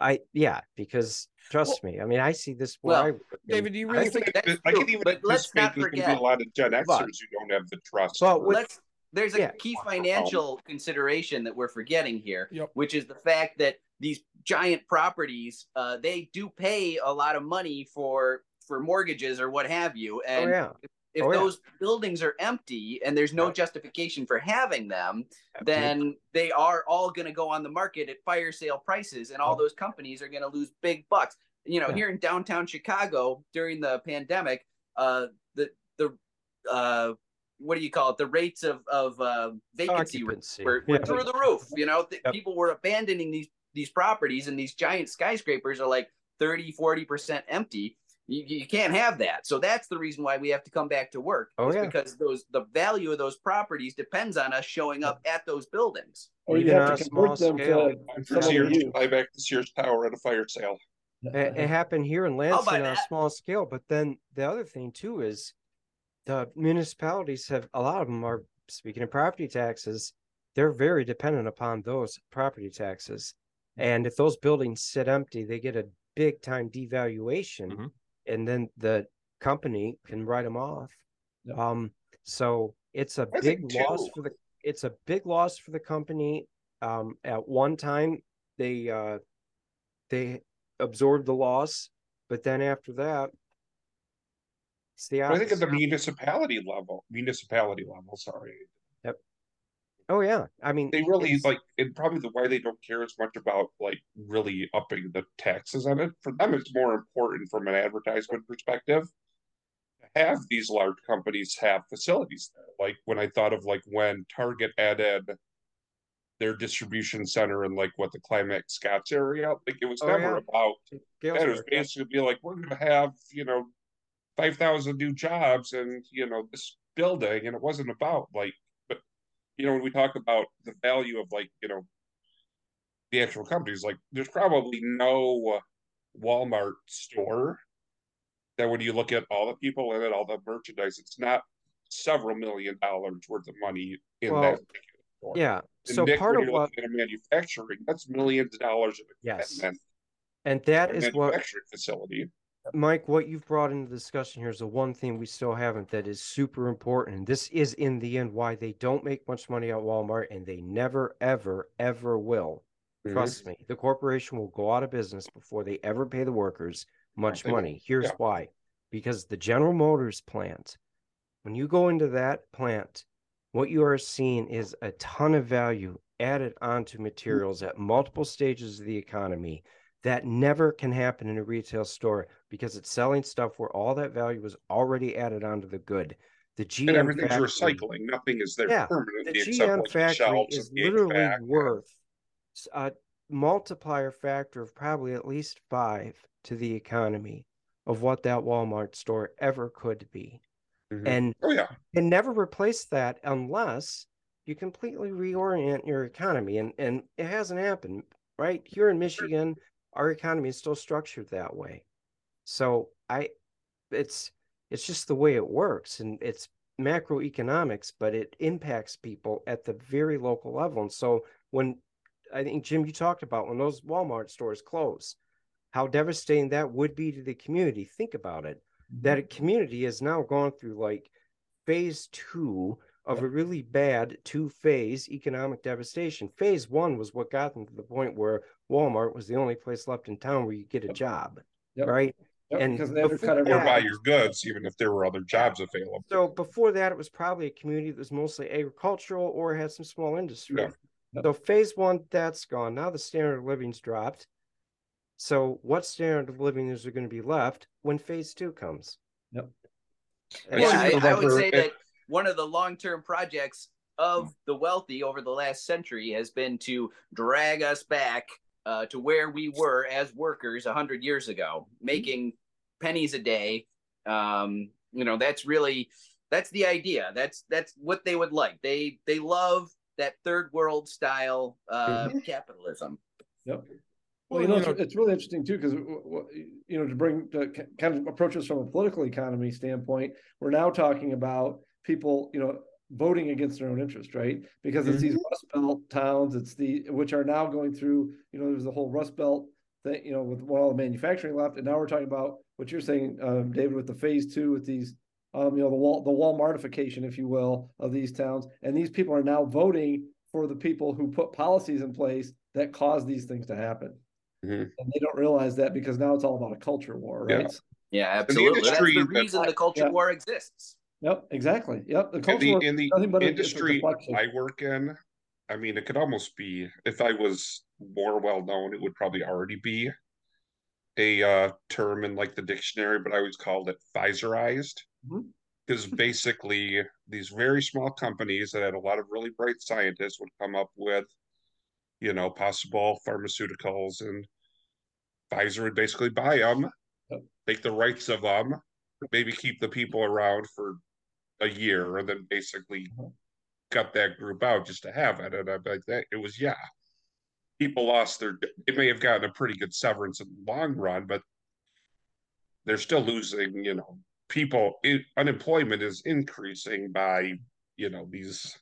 I yeah, because trust me, I mean, I see this where Well, I david do you I really think think that's I can even but let's not there's going to be forget- a lot of Gen Xers But- who don't have the trust. but with let's there's a yeah. key financial consideration that we're forgetting here Yep. which is the fact that these giant properties uh, they do pay a lot of money for for mortgages or what have you oh and yeah, if oh, yeah. those buildings are empty and there's no Right. justification for having them Absolutely. then they are all going to go on the market at fire sale prices and all those companies are going to lose big bucks you know Yeah. here in downtown chicago during the pandemic uh the the uh what do you call it the rates of of uh vacancy rates Occupancy. were, were Yeah. through the roof you know th- Yep. people were abandoning these these properties and these giant skyscrapers are like 30 40% empty you, you can't have that so that's the reason why we have to come back to work Oh, is yeah. because those the value of those properties depends on us showing up at those buildings Or you Even have to small convert them scale. to I'm some for Sears you. to buy back the Sears Tower at a fire sale. It, it happened here in Lansing on a small scale, but then the other thing too is the municipalities have a lot of them are speaking of property taxes, they're very dependent upon those property taxes. And if those buildings sit empty, they get a big time devaluation, Mhm. And then the company can write them off. Yeah. Um, so it's a I big think, loss for the it's a big loss for the company. Um, at one time they uh they absorbed the loss, but then after that, it's the But I think at the municipality level, municipality level, sorry, Oh yeah, I mean they really it's- like and probably the why they don't care as much about like really upping the taxes on it. For them, it's more important from an advertisement perspective to have these large companies have facilities there. Like when I thought of like when Target added their distribution center in like what the Climax Scotts area, like it was Oh, never yeah. about that. It was Galesburg, yeah. basically be like we're going to have you know five thousand new jobs and you know this building, and it wasn't about like, you know when we talk about the value of like you know the actual companies, like there's probably no Walmart store that when you look at all the people in it, all the merchandise, it's not several million dollars worth of money in Well, that store. Yeah. And So Nick, part of what at manufacturing, that's millions of dollars of Yes. and that is what manufacturing facility. Mike, what you've brought into the discussion here is the one thing we still haven't that is super important. This is in the end why they don't make much money at Walmart and they never, ever, ever will. Mm-hmm. Trust me, the corporation will go out of business before they ever pay the workers much money. Here's Yeah. why because the General Motors plant, when you go into that plant, what you are seeing is a ton of value added onto materials at multiple stages of the economy that never can happen in a retail store because it's selling stuff where all that value was already added onto the good. The GM and everything's factory, recycling. Nothing is there yeah, permanently the except GM like the factory is literally HVAC. worth a multiplier factor of probably at least five to the economy of what that Walmart store ever could be. Mhm. And Oh yeah, can never replace that unless you completely reorient your economy. And and it hasn't happened, right? Here in Michigan, our economy is still structured that way. So I it's it's just the way it works and it's macroeconomics, but it impacts people at the very local level. And so when I think Jim, you talked about when those Walmart stores close, how devastating that would be to the community. Think about it. That a community has now gone through like phase two of a really bad two phase economic devastation. Phase one was what got them to the point where Walmart was the only place left in town where you get a job, Yep. right? Yep, and because they undercut before everything. or buy your goods, even if there were other jobs available. so before that, it was probably a community that was mostly agricultural or had some small industry. Yeah. Yep. So phase one, that's gone. Now the standard of living's dropped. So what standard of living is there going to be left when phase two comes? Yep. Yeah, I, I would say that one of the long-term projects of the wealthy over the last century has been to drag us back uh, to where we were as workers a hundred years ago, making pennies a day. Um, you know, that's really that's the idea. That's that's what they would like. They they love that third world style uh, capitalism. Yep. Well, Well, you know, it's, it's really interesting too, because you know, to bring to kind of approach this from a political economy standpoint, we're now talking about people, you know, voting against their own interest, right? Because it's these Rust Belt towns, it's the which are now going through, you know, there's the whole Rust Belt thing, you know, with all the manufacturing left, and now we're talking about what you're saying, um, David, with the phase two, with these, um, you know, the wall, the Walmartification, if you will, of these towns, and these people are now voting for the people who put policies in place that cause these things to happen Mhm. and they don't realize that because now it's all about a culture war, right? Yeah, absolutely. That's industry the reason the culture Yeah. war exists. Yep, exactly. Yep, the in the in the but a- it's a industry. I work in, I mean, it could almost be if I was more well known, it would probably already be a uh, term in like the dictionary, but I always called it Pfizerized. Because basically, these very small companies that had a lot of really bright scientists would come up with, you know, possible pharmaceuticals, and Pfizer would basically buy them, Yep. take the rights of them, maybe keep the people around for a year, and then basically Mhm. cut that group out just to have it. And I'm like, that it was yeah. People lost their. It may have gotten a pretty good severance in the long run, but they're still losing. You know, people. It, unemployment is increasing by you know these.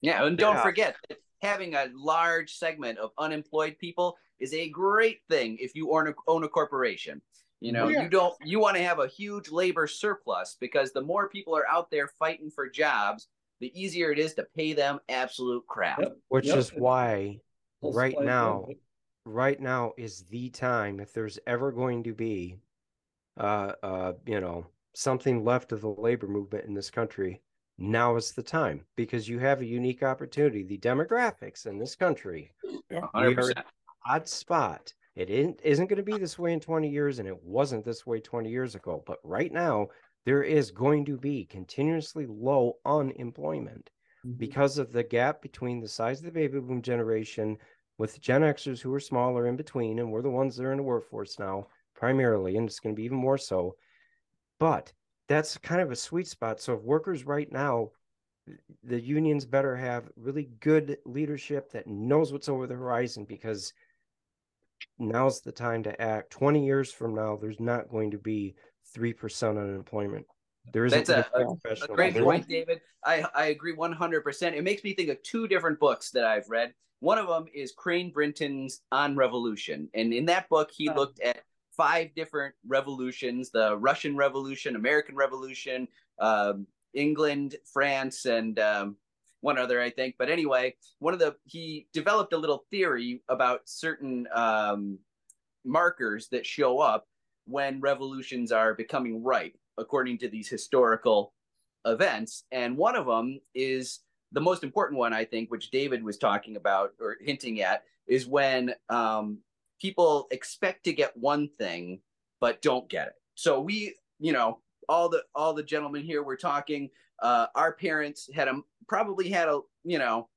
Yeah, and don't Yeah. forget that having a large segment of unemployed people is a great thing if you own a, own a corporation. You know, Oh, yeah. you don't you want to have a huge labor surplus because the more people are out there fighting for jobs, the easier it is to pay them absolute crap. Yep. Which Yep. is why Whole right supply now, right? right now is the time if there's ever going to be uh uh you know something left of the labor movement in this country now is the time because you have a unique opportunity the demographics in this country A hundred percent. odd spot it isn't, isn't going to be this way in 20 years and it wasn't this way 20 years ago but right now there is going to be continuously low unemployment Mhm. because of the gap between the size of the baby boom generation with Gen Xers who are smaller in between, and we're the ones that are in the workforce now primarily, and it's going to be even more so. But that's kind of a sweet spot. So if workers right now, the unions better have really good leadership that knows what's over the horizon because now's the time to act. 20 years from now, there's not going to be 3% unemployment. There isn't That's a, gonna a, a great labor. point, David. I, I agree 100%. It makes me think of two different books that I've read. One of them is Crane Brinton's On Revolution. And in that book, he looked at five different revolutions the Russian Revolution, American Revolution, um, England, France, and um, one other, I think. But anyway, one of the, he developed a little theory about certain um, markers that show up when revolutions are becoming ripe, according to these historical events, and one of them is the most important one, I think, which David was talking about or hinting at, is when um, people expect to get one thing but don't get it. So we, you know, all the all the gentlemen here were talking. Uh, our parents had a probably had a you know,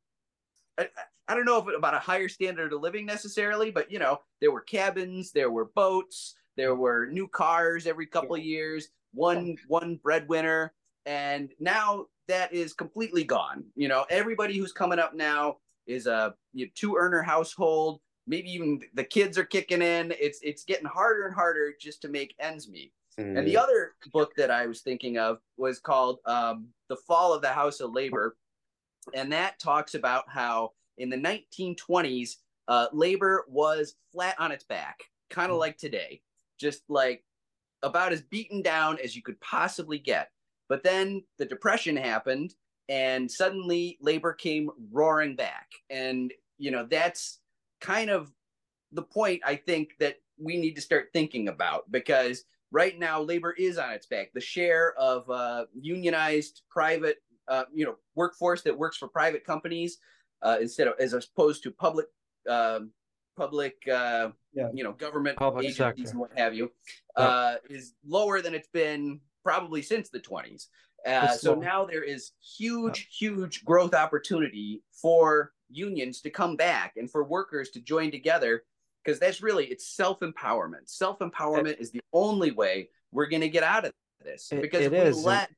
I, I don't know if about a higher standard of living necessarily, but you know, there were cabins, there were boats, there were new cars every couple of years, one one breadwinner, and now that is completely gone. You know, everybody who's coming up now is a you know, two earner household. Maybe even the kids are kicking in. It's it's getting harder and harder just to make ends meet. Mm. And the other book that I was thinking of was called um, "The Fall of the House of Labor," and that talks about how in the 1920s, uh, labor was flat on its back, kind of mm. like today, just like about as beaten down as you could possibly get. But then the depression happened and suddenly labor came roaring back. And, you know, that's kind of the point I think that we need to start thinking about because right now labor is on its back. The share of uh, unionized private, uh, you know, workforce that works for private companies uh, instead of as opposed to public, um, public, uh, yeah. you know, government public agencies sector. and what have you, uh, is lower than it's been probably since the 20s. Uh, so now there is huge, huge growth opportunity for unions to come back and for workers to join together because that's really it's self empowerment. Self empowerment is the only way we're going to get out of this. It, because it if we is. let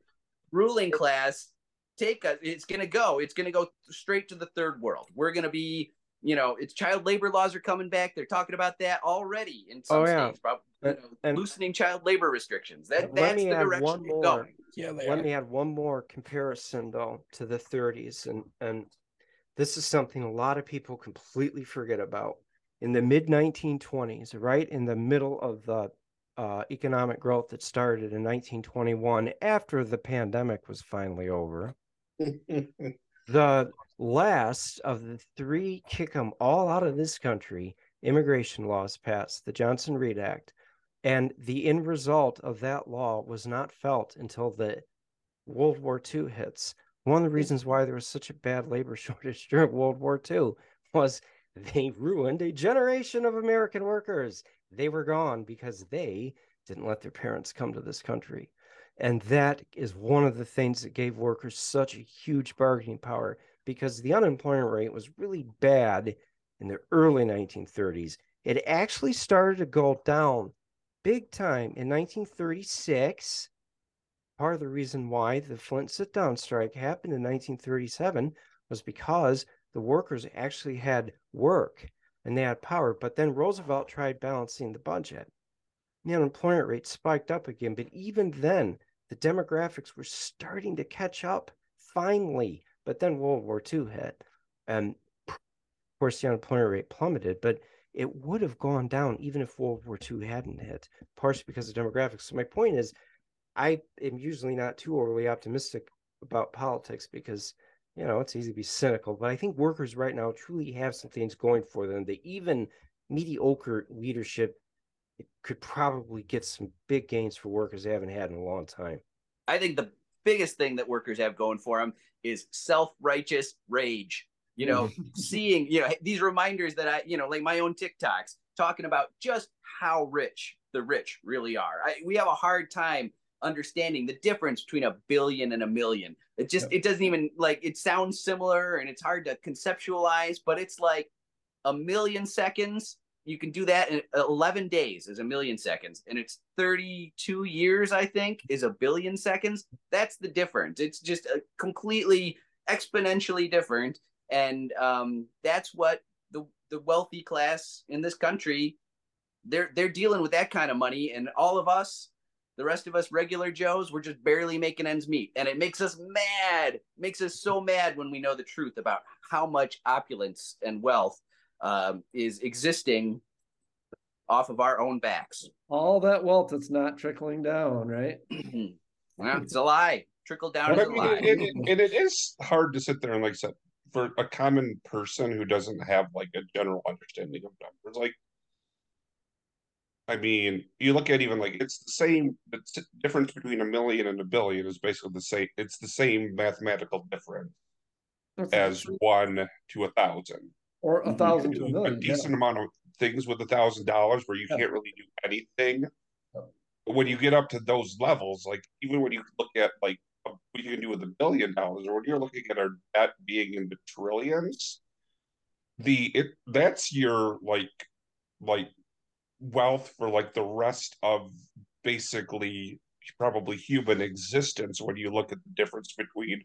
ruling class take us, it's going to go. It's going to go straight to the third world. We're going to be you know, it's child labor laws are coming back. They're talking about that already in oh, some oh, yeah. states, probably you know, and, loosening child labor restrictions. That that's the direction we're going. Yeah, let me add one more comparison though to the 30s, and and this is something a lot of people completely forget about. In the mid 1920s, right in the middle of the uh, economic growth that started in 1921, after the pandemic was finally over, the last of the three kick them all out of this country immigration laws passed, the Johnson Reed Act. And the end result of that law was not felt until the World War II hits. One of the reasons why there was such a bad labor shortage during World War II was they ruined a generation of American workers. They were gone because they didn't let their parents come to this country. And that is one of the things that gave workers such a huge bargaining power because the unemployment rate was really bad in the early 1930s. It actually started to go down big time in 1936. Part of the reason why the Flint sit down strike happened in 1937 was because the workers actually had work and they had power. But then Roosevelt tried balancing the budget. The unemployment rate spiked up again. But even then, the demographics were starting to catch up finally. But then World War II hit, and of course the unemployment rate plummeted. But it would have gone down even if World War II hadn't hit, partially because of demographics. So my point is, I am usually not too overly optimistic about politics because you know it's easy to be cynical. But I think workers right now truly have some things going for them. That even mediocre leadership could probably get some big gains for workers they haven't had in a long time. I think the biggest thing that workers have going for them is self-righteous rage you know seeing you know these reminders that i you know like my own tiktoks talking about just how rich the rich really are I, we have a hard time understanding the difference between a billion and a million. It just yeah. it doesn't even like it sounds similar and it's hard to conceptualize but it's like a million seconds you can do that in 11 days is a million seconds and it's 32 years i think is a billion seconds. That's the difference. It's just a completely exponentially different and um, that's what the the wealthy class in this country they're they're dealing with that kind of money and all of us the rest of us regular joes we're just barely making ends meet and it makes us mad makes us so mad when we know the truth about how much opulence and wealth um, is existing off of our own backs. All that wealth that's not trickling down, right? well, it's a lie. Trickle down is I mean, a lie. It, it, it, it is hard to sit there and like I said, for a common person who doesn't have like a general understanding of numbers, like I mean, you look at even like it's the same. The t- difference between a million and a billion is basically the same. It's the same mathematical difference That's as one to a thousand. or a thousand to a million. A yeah. decent amount of things with a thousand dollars where you Yeah. can't really do anything. Yeah. When you get up to those levels, like even when you look at like uh, what you can do with a billion dollars, or when you're looking at our debt being in the trillions, the it that's your like like wealth for like the rest of basically probably human existence when you look at the difference between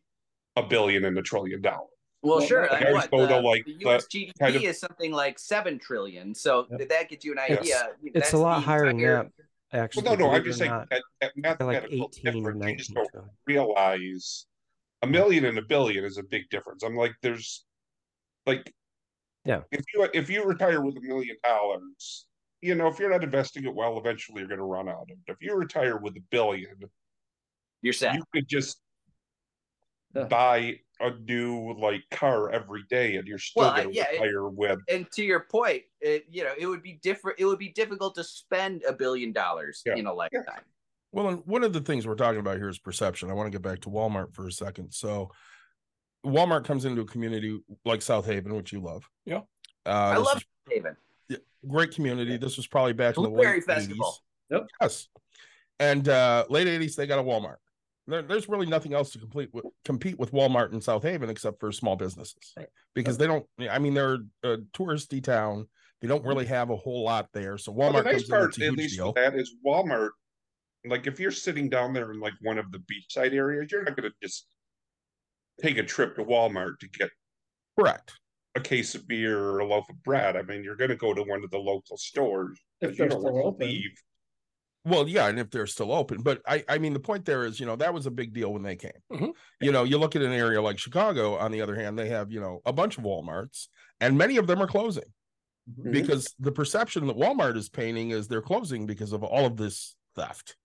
a billion and a trillion dollars. Well, Well, sure. like, like what, go to, the, like, the the U.S. GDP kind of- is something like seven trillion. So Yep. did that get you an It's- idea? It's a lot higher than that, actually. Well, no, no, I'm just saying not. that, that like mathematical 18 or difference. You just 19 don't trillion. realize a million and a billion is a big difference. I'm like, there's like, Yeah. if you if you retire with a million dollars, you know, if you're not investing it well, eventually you're going to run out of it. If you retire with a billion, You're set. you could just Yeah. buy a new like car every day, and you're still Well, going to yeah, it- retire with. and to your point, it, you know, it would be different. It would be difficult to spend a billion dollars Yeah. in a lifetime. Well, and one of the things we're talking about here is perception. I want to get back to Walmart for a second. So, Walmart comes into a community like South Haven, which you love. Yeah. Uh, I love was Haven. Great community. This was probably back in the Blueberry late Festival. 80s. Yep. Yes. And uh, late 80s, they got a Walmart. There, there's really nothing else to complete with, compete with Walmart in South Haven except for small businesses Right. because they don't. I mean, they're a touristy town. They don't really have a whole lot there. So Well, Walmart the nice comes part, it's at least deal. with that, is Walmart. Like, if you're sitting down there in like one of the beachside areas, you're not going to just take a trip to Walmart to get Correct. A case of beer or a loaf of bread. I mean, you're going to go to one of the local stores if they're still open. leave. Well, yeah, and if they're still open, but I, I mean, the point there is, you know, that was a big deal when they came. Mhm. You know, you look at an area like Chicago. On the other hand, they have, you know, a bunch of WalMarts, and many of them are closing Mhm. because the perception that Walmart is painting is they're closing because of all of this theft.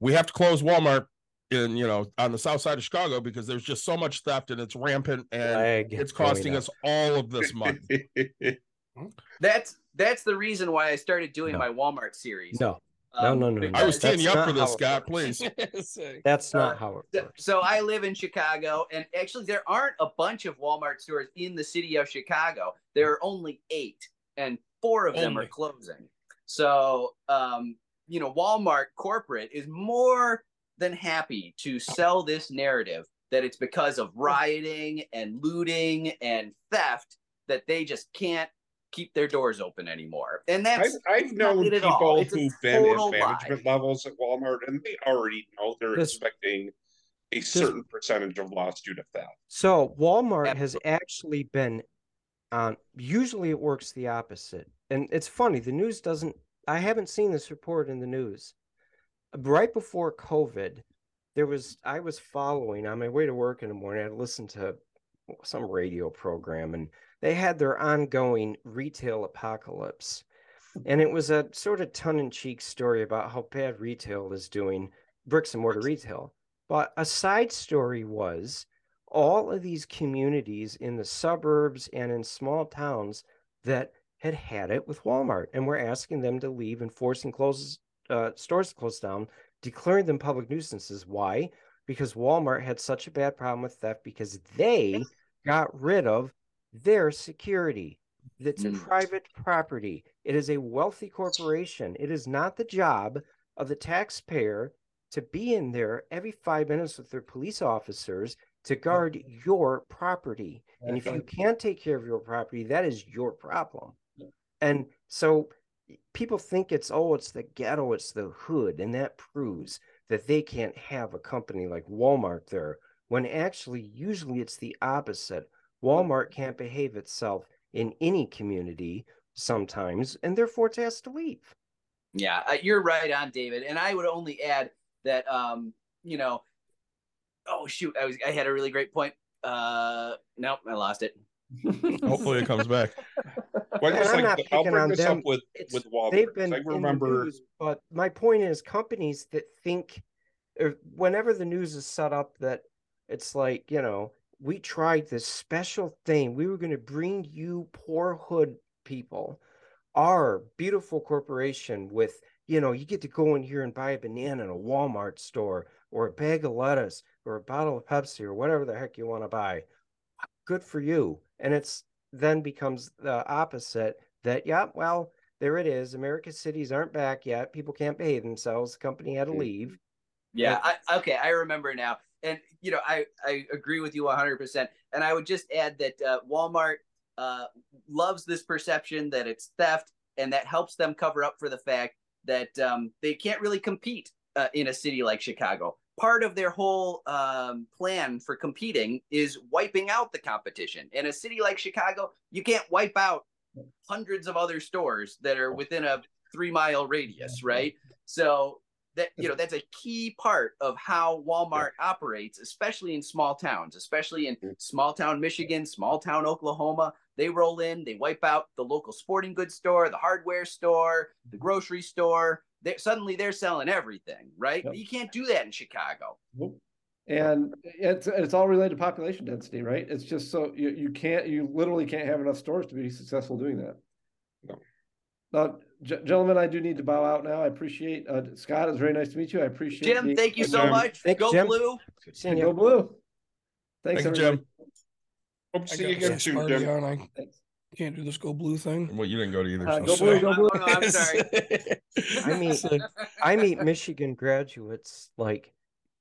We have to close Walmart in, you know, on the south side of Chicago because there's just so much theft and it's rampant and Flag it's costing us all of this money. That's that's the reason why I started doing No. my Walmart series. No, no, Um, no, no, no. I was because- teeing you up for this, how it Scott. Please. That's not Uh, how it So- works. So I live in Chicago, and actually, there aren't a bunch of Walmart stores in the city of Chicago. There are only eight, and four of them are closing. So, um, you know, Walmart corporate is more than happy to sell this narrative that it's because of rioting and looting and theft that they just can't keep their doors open anymore. And I've, that's I've known it people who've been total at lie. management levels at Walmart, and they already know they're This- expecting a certain percentage of loss due to theft. So Walmart has actually been on usually it works the opposite. And it's funny, the news doesn't I haven't seen this report in the news. Right before COVID, there was I was following on my way to work in the morning, I listened to some radio program and they had their ongoing retail apocalypse. And it was a sort of tongue-in-cheek story about how bad retail is doing, bricks and mortar retail. But a side story was all of these communities in the suburbs and in small towns that had had it with Walmart and were asking them to leave and forcing closes uh, stores closed down, declaring them public nuisances. Why? Because Walmart had such a bad problem with theft because they got rid of their security. That's Mm. private property. It is a wealthy corporation. It is not the job of the taxpayer to be in there every five minutes with their police officers to guard your property. And if you can't take care of your property, that is your problem. And so people think it's, oh, it's the ghetto, it's the hood. And that proves that they can't have a company like Walmart there, when actually, usually it's the opposite. Walmart can't behave itself in any community sometimes, and therefore it has to leave. Yeah, uh, you're right on, David. And I would only add that, um, you know, oh shoot, I was I had a really great point. Uh, nope, I lost it. Hopefully, it comes back. Well, just I'm like not I'll bring this them. up with It's- with. They've been I remember news, but my point is companies that think or whenever the news is set up that it's like, you know, we tried this special thing. We were going to bring you poor hood people our beautiful corporation with you know you get to go in here and buy a banana in a walmart store or a bag of lettuce or a bottle of pepsi or whatever the heck you want to buy good for you and it's then becomes the opposite that yeah well there it is america's cities aren't back yet people can't behave themselves the company had to leave Yeah, I, okay, I remember now. And you know, I I agree with you 100%. And I would just add that uh, Walmart uh, loves this perception that it's theft, and that helps them cover up for the fact that um, they can't really compete uh, in a city like Chicago. Part of their whole um, plan for competing is wiping out the competition. In a city like Chicago, you can't wipe out hundreds of other stores that are within a three mile radius, right? So that you know that's a key part of how Walmart operates, especially in small towns, especially in small town Michigan, small town Oklahoma. They roll in, they wipe out the local sporting goods store, the hardware store, the grocery store. They suddenly they're selling everything, right? You can't do that in Chicago. And it's it's all related to population density, right? It's just so you, you can't you literally can't have enough stores to be successful doing that. No. Now, g- gentlemen, I do need to bow out now. I appreciate uh, Scott. It's very nice to meet you. I appreciate it. Jim, the- thank you so much. Thank you, Go Jim. blue. Seeing Go blue. Thanks, Thank you. Jim. Hope to see you again this soon, party Jim. on. I can't do this go blue thing. Well, you didn't go to either. Uh, so- go blue, go blue. Oh, no, I'm sorry. I mean, So- I meet Michigan graduates like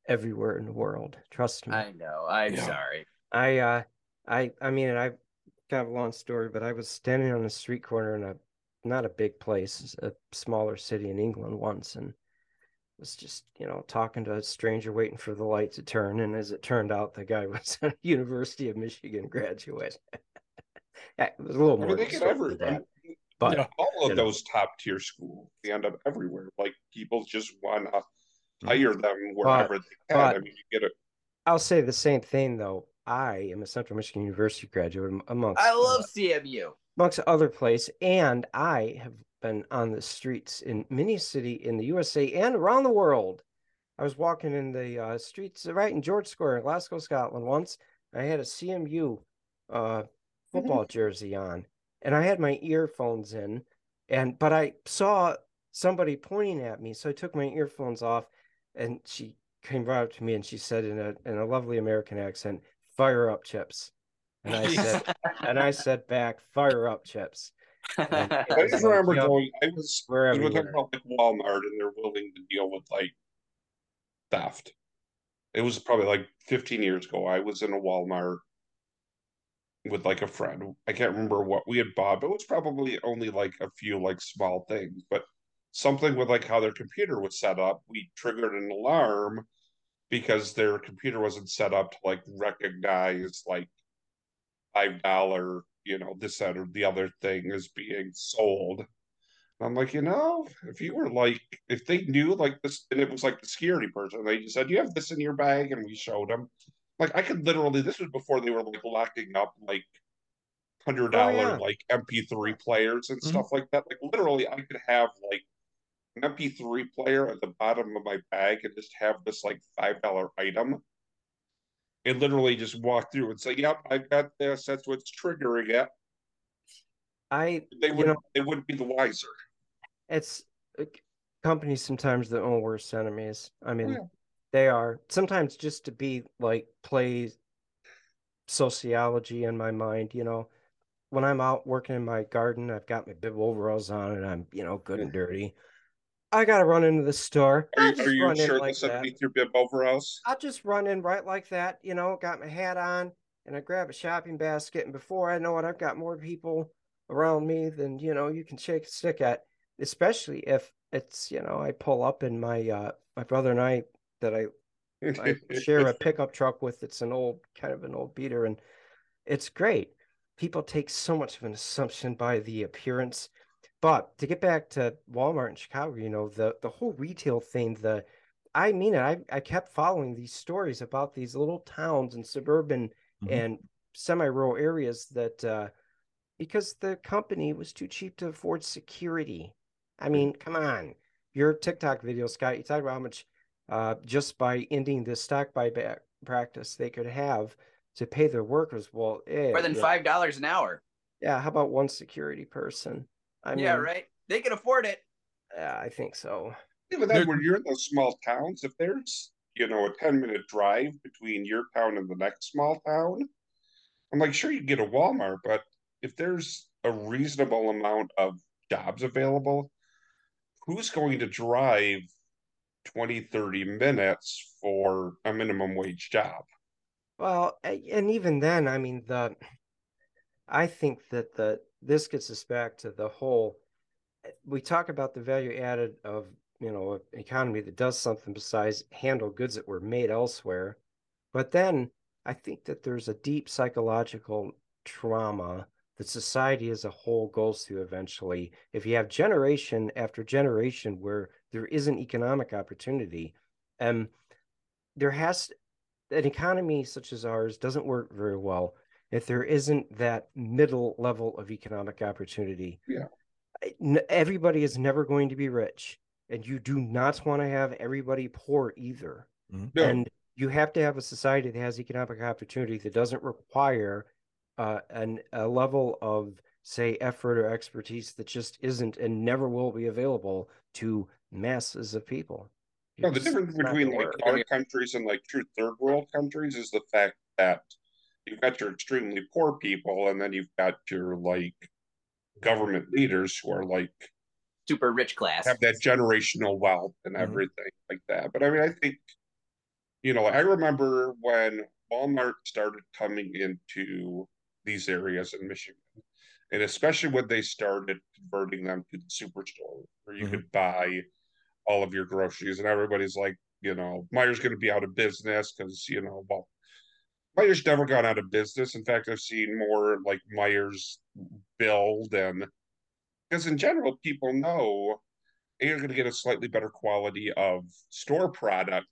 everywhere in the world. Trust me. I know. I'm Yeah. sorry. I uh I I mean I've got a long story, but I was standing on a street corner in a not a big place, a smaller city in England once and was just, you know, talking to a stranger waiting for the light to turn. And as it turned out, the guy was a University of Michigan graduate. Yeah, it was a little I more mean, they get the every, that. But Yeah. all you of know. those top tier schools, they end up everywhere. Like people just want to Hmm. hire them wherever they can. I mean, you get it. I'll say the same thing though. I am a Central Michigan University graduate am- amongst I uh, love CMU. amongst other place, and I have been on the streets in many city in the USA and around the world. I was walking in the uh, streets right in George Square in Glasgow, Scotland once. I had a CMU uh, Mm-hmm. football jersey on, and I had my earphones in, and but I saw somebody pointing at me, so I took my earphones off, and she came right up to me and she said in a in a lovely American accent, "Fire up, chips," and I said, and I said back, "Fire up, chips." And I was just remember yep, going. I was. we're We were talking about like Walmart, and they're willing to deal with like theft. It was probably like 15 years ago. I was in a Walmart with like a friend. I can't remember what we had bought, but it was probably only like a few like small things. But something with like how their computer was set up, we triggered an alarm because their computer wasn't set up to like recognize like five dollar, you know, this that or the other thing is being sold. I'm like, you know, if you were like, if they knew like this, and it was like the security person, they just said, you have this in your bag, and we showed them. Like, I could literally, this was before they were like locking up like hundred dollar yeah. like MP3 players and Mhm. stuff like that. Like, literally, I could have like an MP3 player at the bottom of my bag and just have this like five dollar item. And literally just walk through and say, "Yep, I've got this. That's what's triggering it." I They you would know they wouldn't be the wiser. it's uh, companies sometimes their own worst enemies. I mean, yeah. They are sometimes just to be like play sociology in my mind, you know. When I'm out working in my garden, I've got my bib overalls on and I'm, you know, good and dirty. I gotta run into the store. Are you, are you sure like underneath your bib overalls? I'll just run in right like that, you know, got my hat on and I grab a shopping basket. And before I know it, I've got more people around me than, you know, you can shake a stick at, especially if it's, you know, I pull up in my, uh, my brother and I that I, I share a pickup truck with. It's an old, kind of an old beater and it's great. People take so much of an assumption by the appearance. But to get back to Walmart in Chicago, you know, the the whole retail thing, the I mean it. I, I kept following these stories about these little towns and suburban Mhm. and semi-rural areas that uh because the company was too cheap to afford security. I mean, come on. Your TikTok video, Scott, you talked about how much uh just by ending the stock buyback practice they could have to pay their workers. Well, eh, More than yeah, five dollars an hour. yeah, how about one security person? I mean, yeah, right. They can afford it. Yeah, I think so. Even then, when you're in those small towns, if there's you know a ten minute drive between your town and the next small town, I'm like, sure you get a Walmart, but if there's a reasonable amount of jobs available, who's going to drive 20, 30 minutes for a minimum wage job? Well, and even then, I mean, the I think that the this gets us back to the whole. We talk about the value added of you know an economy that does something besides handle goods that were made elsewhere, but then I think that there's a deep psychological trauma that society as a whole goes through eventually. If you have generation after generation where there isn't economic opportunity, and there has an economy such as ours doesn't work very well if there isn't that middle level of economic opportunity. Yeah. Everybody is never going to be rich, and you do not want to have everybody poor either. Mm-hmm. No. And you have to have a society that has economic opportunity that doesn't require uh, an a level of say effort or expertise that just isn't and never will be available to masses of people. No, the difference between gonna like our countries and like true third world countries is the fact that you've got your extremely poor people, and then you've got your like government leaders who are like Super rich class. have that generational wealth and Mhm. everything like that. But I mean, I think you know, I remember when Walmart started coming into these areas in Michigan, and especially when they started converting them to the superstore where you Mhm. could buy all of your groceries, and everybody's like, you know, Meijer's going to be out of business because you know, well, Meijer's never gone out of business. In fact, I've seen more like Meijer's build and because in general, people know you're going to get a slightly better quality of store product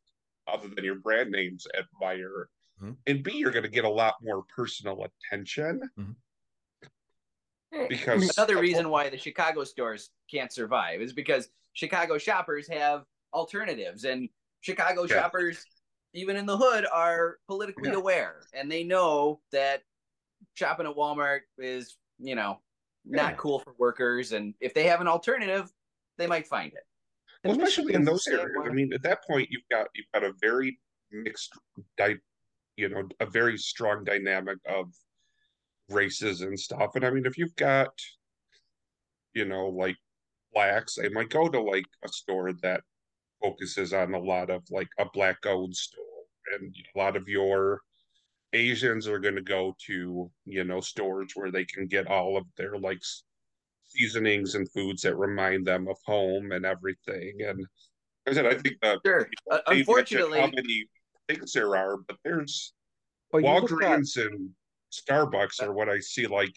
other than your brand names at Meijer. Mhm. And B, you're going to get a lot more personal attention Mhm. because Another reason why the Chicago stores can't survive is because Chicago shoppers have alternatives, and Chicago Yeah. shoppers, even in the hood, are politically Yeah. aware, and they know that shopping at Walmart is, you know, not Yeah. cool for workers, and if they have an alternative, they might find it. well, especially in those areas. I mean, at that point, you've got you've got a very mixed, di- you know, a very strong dynamic of races and stuff. And I mean, if you've got, you know, like blacks, they might go to like a store that focuses on a lot of like a black owned store, and a lot of your Asians are going to go to you know stores where they can get all of their like seasonings and foods that remind them of home and everything. And like I said, I think that Sure. people Uh, unfortunately- many things there are, but there's But you look at- Walgreens and Starbucks are what I see like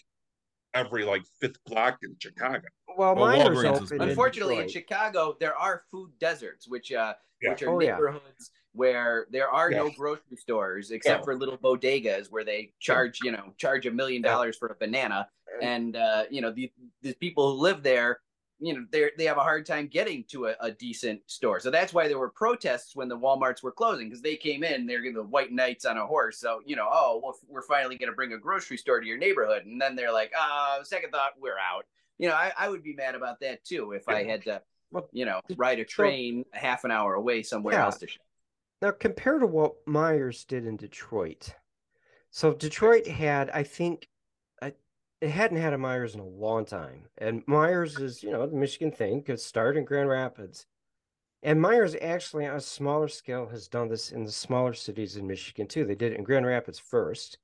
every like fifth block in Chicago. Well, Well, Meijer's Walgreens is opened big. in Unfortunately, in Chicago, there are food deserts, which uh, Yeah. which are Oh, yeah. neighborhoods where there are no grocery stores except Yeah. for little bodegas where they charge you know charge a million dollars for a banana, and uh, you know the the people who live there, you know they they have a hard time getting to a, a decent store. So that's why there were protests when the WalMarts were closing because they came in, they're the white knights on a horse. So you know, oh, well, we're finally going to bring a grocery store to your neighborhood, and then they're like, ah, second thought, we're out. You know, I, I would be mad about that too if I had to, you know, ride a train half an hour away somewhere Yeah. else to shop. Now, compared to what Meijer's did in Detroit, so Detroit had, I think, it hadn't had a Meijer's in a long time, and Meijer's is, you know, the Michigan thing, could start in Grand Rapids, and Meijer's actually on a smaller scale has done this in the smaller cities in Michigan too. They did it in Grand Rapids first.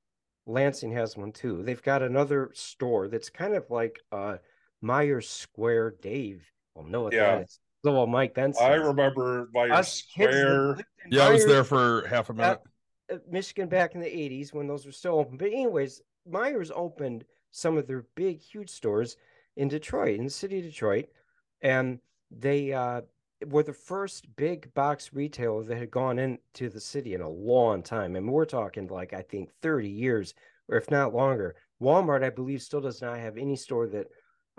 Lansing has one too. They've got another store that's kind of like uh Meijer's Square. Dave will know what Yeah. that is. So will Mike Benson. I remember Meijer's Us Square. lived in Yeah, I was there for half a minute. uh, Michigan back in the 80s when those were still open. But anyways, Meijer's opened some of their big, huge stores in Detroit, in the city of Detroit, and they uh, were the first big box retailer that had gone into the city in a long time. And we're talking like I think 30 years, or if not longer. Walmart, I believe, still does not have any store that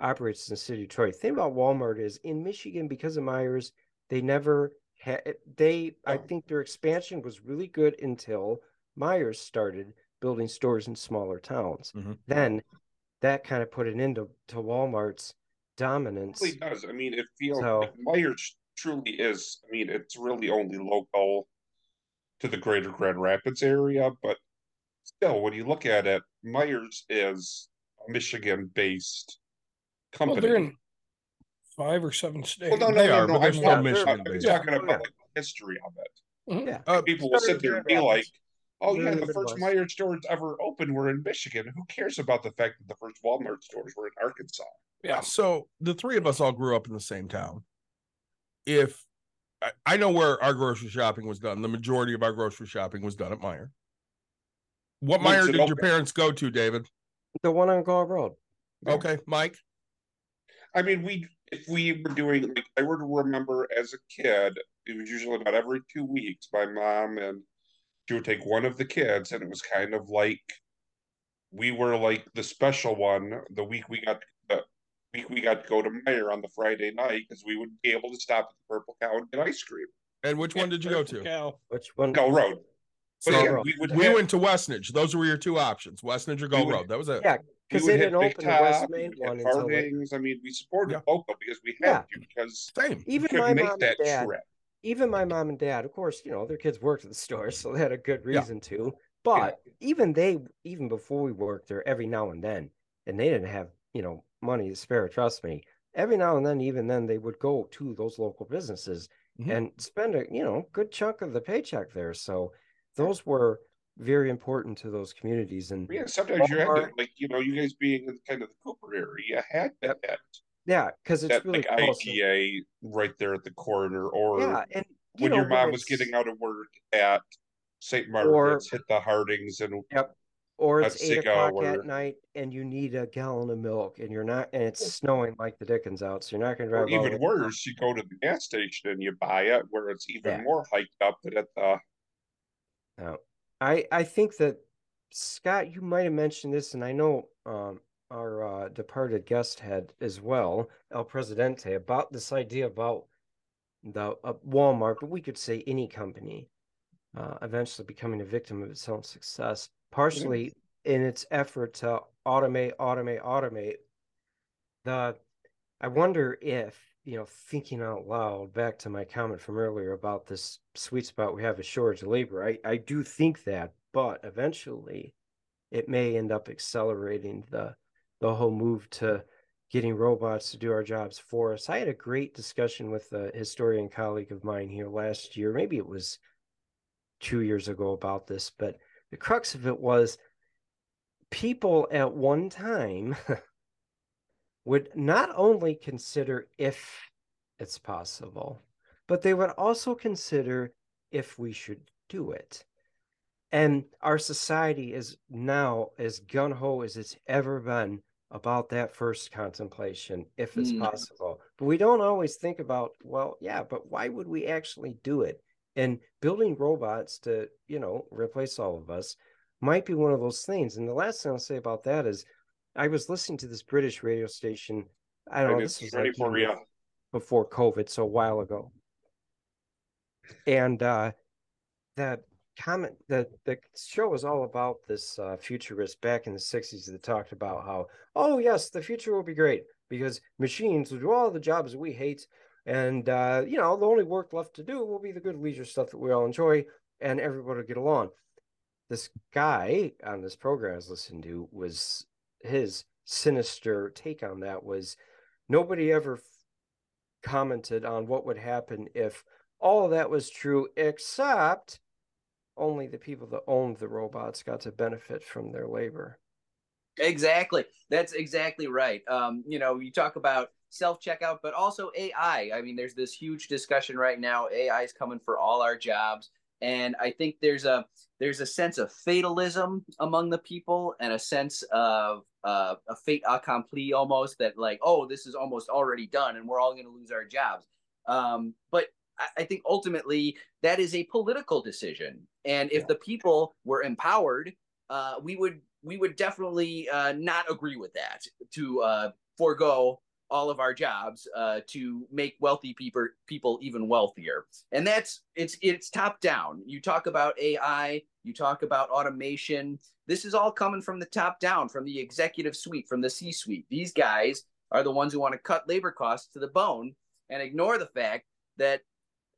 operates in the city of Detroit. The thing about Walmart is in Michigan, because of Meijer's, they never had they I Oh. think their expansion was really good until Meijer's started building stores in smaller towns. Mhm. Then that kind of put an end to, to Walmart's dominance. really does. I mean, it feels So- like Meijer's truly is. I mean, it's really only local to the greater Grand Rapids area, but still, when you look at it, Meijer's is a Michigan-based Well, company. they're in five or seven states. Well, no, no, They no, are, no. but they're I'm still talking, Michigan I'm based. talking about like, the history of it. Mhm. Yeah. Uh, People will sit there and be like, "Oh yeah, the the first Midwest. Meijer's stores ever opened were in Michigan. Who cares about the fact that the first Walmart stores were in Arkansas?" Yeah. So the three of us all grew up in the same town. If I, I know where our grocery shopping was done, the majority of our grocery shopping was done at Meijer. What When's Meijer it did your parents go to, David? The one on Gull Road. Okay, Mike. I mean, we if we were doing like I were to remember as a kid, it was usually about every two weeks. My mom and she would take one of the kids, and it was kind of like we were like the special one. The week we got the week we got to go to Meijer on the Friday night because we would be able to stop at the Purple Cow and get ice cream. And which one did you go to? Cow. Which one? Gull Road. But Gull yeah, Road. we would We have- went to Westnedge. Those were your two options: Westnedge or Gull would- Road. That was it. Yeah, we because would they hit didn't Big open the West Main one until like, I mean, we supported Yeah. local because we Yeah. had to because Same. even couldn't my make mom that and dad. trip. Even my mom and dad, of course, you know their kids worked at the store, so they had a good Yeah. reason to. But even they, even before we worked there, every now and then, and they didn't have you know money to spare. Trust me. Every now and then, even then, they would go to those local businesses Mhm. and spend a you know good chunk of the paycheck there. So those were very important to those communities. And Yeah, sometimes you had to, like, you know, you guys being in kind of the Cooper area, you had to Yep. Yeah, because it's that really like close. IGA right there at the corner, or yeah, and you when know, your mom was getting out of work at St. Margaret's, hit the Hardings and Yep. Or at it's eight o'clock or at night and you need a gallon of milk and you're not and it's snowing like the Dickens out, so you're not gonna drive. or all the even worse, you go to the gas station and you buy it where it's even Yeah. more hiked up than at the No. I I think that Scott, you might have mentioned this, and I know um our uh, departed guest had as well, El Presidente, about this idea about the uh, Walmart, but we could say any company uh, eventually becoming a victim of its own success, partially in its effort to automate, automate, automate. The I wonder if you know, thinking out loud, back to my comment from earlier about this sweet spot we have a shortage of labor. I I do think that, but eventually, it may end up accelerating the the whole move to getting robots to do our jobs for us. I had a great discussion with a historian colleague of mine here last year. Maybe it was two years ago about this, but the crux of it was people at one time would not only consider if it's possible, but they would also consider if we should do it. And our society is now as gun ho as it's ever been about that first contemplation, if it's Mm. possible. But we don't always think about, well, yeah, but why would we actually do it? And building robots to, you know, replace all of us might be one of those things. And the last thing I'll say about that is I was listening to this British radio station. I don't know, and this was like for even you. before COVID, so a while ago. And uh the comment the the show was all about this uh futurist back in the 60s that talked about how, oh yes, the future will be great because machines will do all the jobs we hate. And uh, you know, the only work left to do will be the good leisure stuff that we all enjoy and everybody will get along. This guy on this program I was listening to was his sinister take on that was nobody ever f- commented on what would happen if all that was true, except only the people that owned the robots got to benefit from their labor. Exactly. That's exactly right. Um, you know, you talk about self checkout, but also AI. I mean, there's this huge discussion right now. AI is coming for all our jobs, and I think there's a there's a sense of fatalism among the people and a sense of uh, a fait accompli almost that like, oh, this is almost already done, and we're all going to lose our jobs. Um, but I, think ultimately that is a political decision, and if the people were empowered, uh, we would we would definitely uh, not agree with that to uh, forego all of our jobs uh, to make wealthy people people even wealthier. And that's it's it's top down. You talk about AI, you talk about automation. This is all coming from the top down, from the executive suite, from the C-suite. These guys are the ones who want to cut labor costs to the bone and ignore the fact that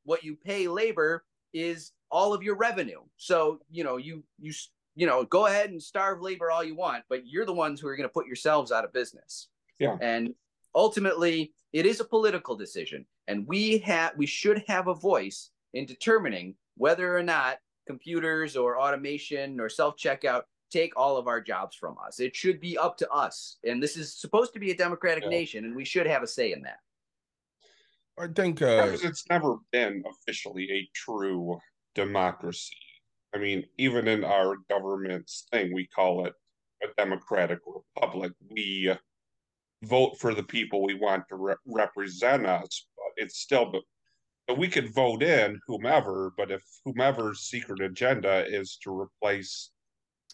what you pay labor is all of your revenue. So, you know, you you you know, go ahead and starve labor all you want, but you're the ones who are going to put yourselves out of business. Yeah. And ultimately, it is a political decision, and we have we should have a voice in determining whether or not computers or automation or self checkout take all of our jobs from us. It should be up to us, and this is supposed to be a democratic Yeah. nation, and we should have a say in that. I think uh, Because it's never been officially a true democracy. I mean, even in our government's thing, we call it a democratic republic. We vote for the people we want to re- represent us, but it's still, but, but we could vote in whomever, but if whomever's secret agenda is to replace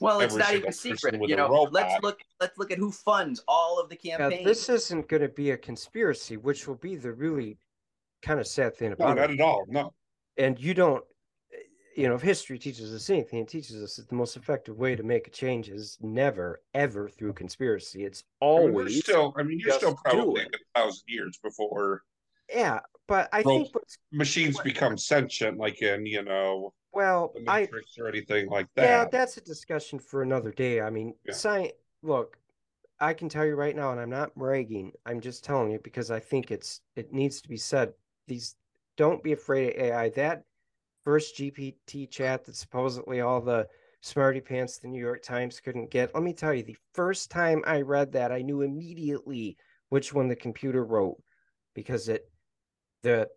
Well, it's not even secret. You know, let's look. Let's look at who funds all of the Yeah, campaigns. this isn't going to be a conspiracy, which will be the really kind of sad thing about No, not it. at all. No. And you don't, you know, if history teaches us anything, it teaches us that the most effective way to make a change is never, ever through conspiracy. It's I mean, always still, I mean, you're still probably a thousand years before Yeah, but I think machines become sentient, like in, you know, well, the I Matrix or anything like that. yeah, that's a discussion for another day. I mean, Yeah. science. Look, I can tell you right now, and I'm not bragging. I'm just telling you because I think it's it needs to be said. These don't be afraid of AI. That first GPT chat that supposedly all the smarty pants the New York Times couldn't get. Let me tell you, the first time I read that, I knew immediately which one the computer wrote because it the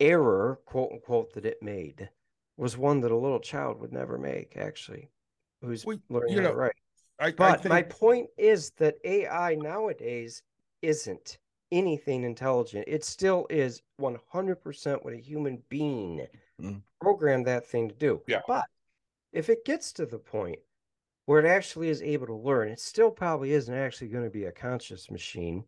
error, quote unquote, that it made was one that a little child would never make, actually, who's Well, learning you how to know, write. I, I But my think point is that AI nowadays isn't anything intelligent. It still is 100% what a human being Mm. programmed that thing to do. Yeah. But if it gets to the point where it actually is able to learn, it still probably isn't actually going to be a conscious machine.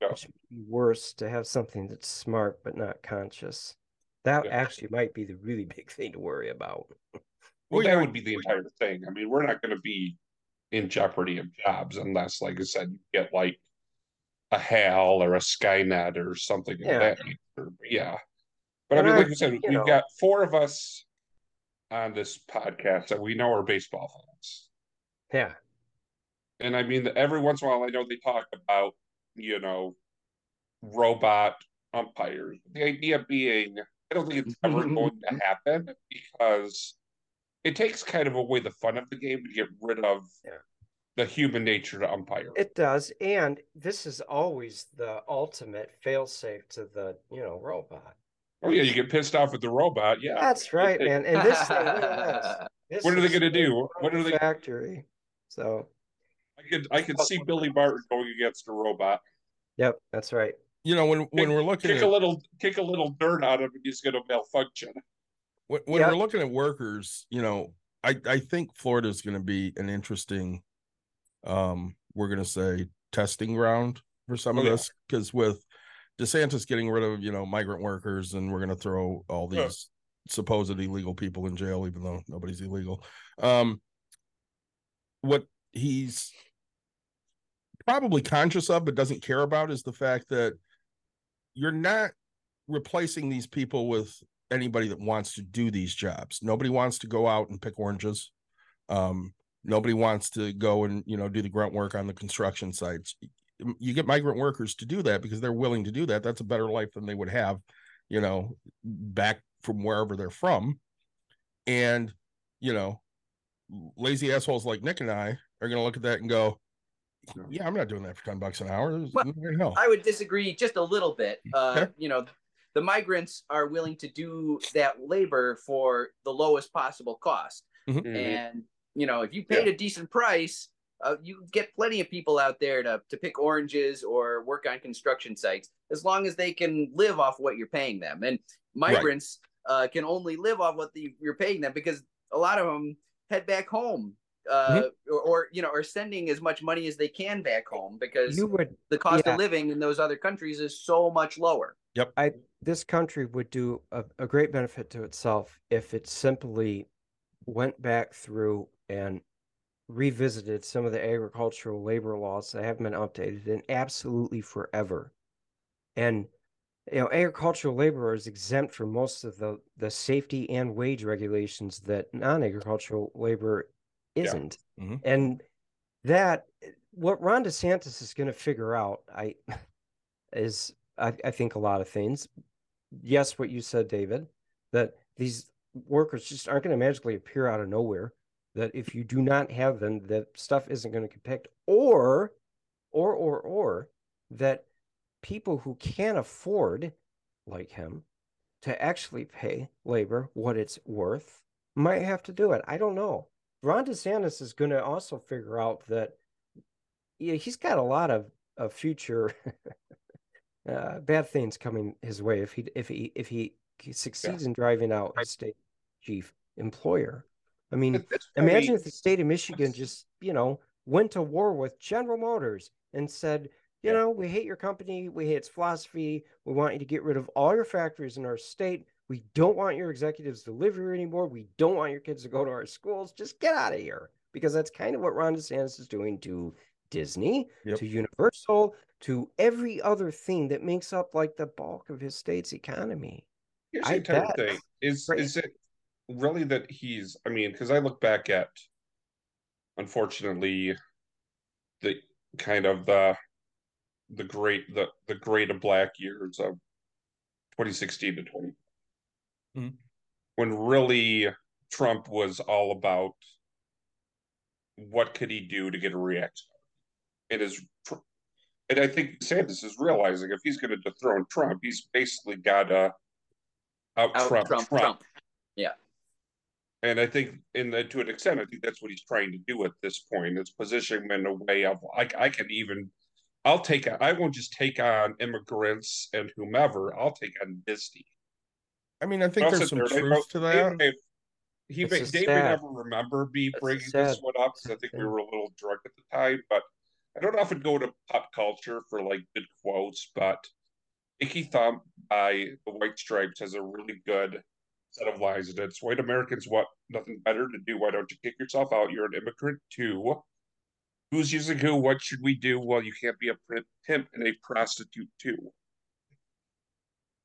Yeah. Which would be worse to have something that's smart but not conscious. That Yeah. actually might be the really big thing to worry about. Well, that would be the entire thing. I mean, we're not going to be in jeopardy of jobs unless, like I said, you get like a HAL or a Skynet or something Yeah. of that nature. Yeah. But And I mean, I- like you said, you we've know- got four of us on this podcast that we know are baseball fans. Yeah. And I mean, every once in a while, I know they talk about, you know, robot umpires. The idea being, I don't think it's ever going to happen because it takes kind of away the fun of the game to get rid of Yeah. The human nature to umpire. It does, and this is always the ultimate failsafe to the, you know, robot. oh yeah, you get pissed off at the robot. Yeah, That's right, man. And this thing, look at this. This What are they gonna do? What are they- factory? So, I could I could see Billy Martin going against a robot. yep, that's right. you know when when Kick- we're looking Kick at a little kick a little dirt on him, and he's going to malfunction. when, when Yep. we're looking at workers, you know, I I think Florida is going to be an interesting, um, we're going to say testing ground for some Oh, of yeah. this because with DeSantis getting rid of you know migrant workers and we're going to throw all Yeah. these supposed illegal people in jail even though nobody's illegal. Um, what he's probably conscious of but doesn't care about is the fact that you're not replacing these people with anybody that wants to do these jobs. Nobody wants to go out and pick oranges. Um, nobody wants to go and you know do the grunt work on the construction sites. You get migrant workers to do that because they're willing to do that. That's a better life than they would have, you know, back from wherever they're from. And you know, lazy assholes like Nick and I are going to look at that and go, "Yeah, I'm not doing that for ten bucks an hour. Well, no way in hell." I would disagree just a little bit. Uh, You know, the migrants are willing to do that labor for the lowest possible cost. Mhm. And, you know, if you paid a decent price, uh, you get plenty of people out there to, to pick oranges or work on construction sites as long as they can live off what you're paying them. And migrants uh, can only live off what the, you're paying them because a lot of them head back home. Uh, or, or you know, are sending as much money as they can back home because You would the cost yeah. of living in those other countries is so much lower. Yep I this country would do a, a great benefit to itself if it simply went back through and revisited some of the agricultural labor laws that haven't been updated in absolutely forever. And you know, agricultural labor is exempt from most of the the safety and wage regulations that non-agricultural labor isn't. Mhm. And that what Ron DeSantis is going to figure out, I is I, I think a lot of things. Yes, what you said, David, that these workers just aren't going to magically appear out of nowhere. That if you do not have them, that stuff isn't going to get picked, or, or, or, or that people who can't afford, like him, to actually pay labor what it's worth might have to do it. I don't know. Ron DeSantis is going to also figure out that yeah, he's got a lot of, of future uh, bad things coming his way if he if he if he succeeds in driving out his state chief employer. I mean, point- imagine if the state of Michigan just you know went to war with General Motors and said, you know, we hate your company, we hate its philosophy, we want you to get rid of all your factories in our state. We don't want your executives to live here anymore. We don't want your kids to go to our schools. Just get out of here. Because that's kind of what Ron DeSantis is doing to Disney, Yep. to Universal, to every other thing that makes up like the bulk of his state's economy. Here's I the entire thing: is is it really that he's? I mean, because I look back at, unfortunately, the kind of the the great the the great of black years of 2016 to 20, Mhm. when really Trump was all about what could he do to get a reaction. It is, and I think Sanders is realizing if he's going to dethrone Trump, he's basically got to out Out Trump Trump, Trump. Trump. Yeah. And I think, in the, to an extent, I think that's what he's trying to do at this point. Is position him in a way of I, I can even, I'll take, I won't just take on immigrants and whomever. I'll take on Disney. I mean, I think I'll there's some there and I truth to that. Dave may- He It's may, just Dave may never remember me It's bringing just this one up because I think we were a little drunk at the time. But I don't often go to pop culture for like good quotes. But Icky Thump by the White Stripes has a really good set of lies in it. It's white Americans want nothing better to do. Why don't you kick yourself out? You're an immigrant too. Who's using who? What should we do? Well, you can't be a pimp- pimp and a prostitute too.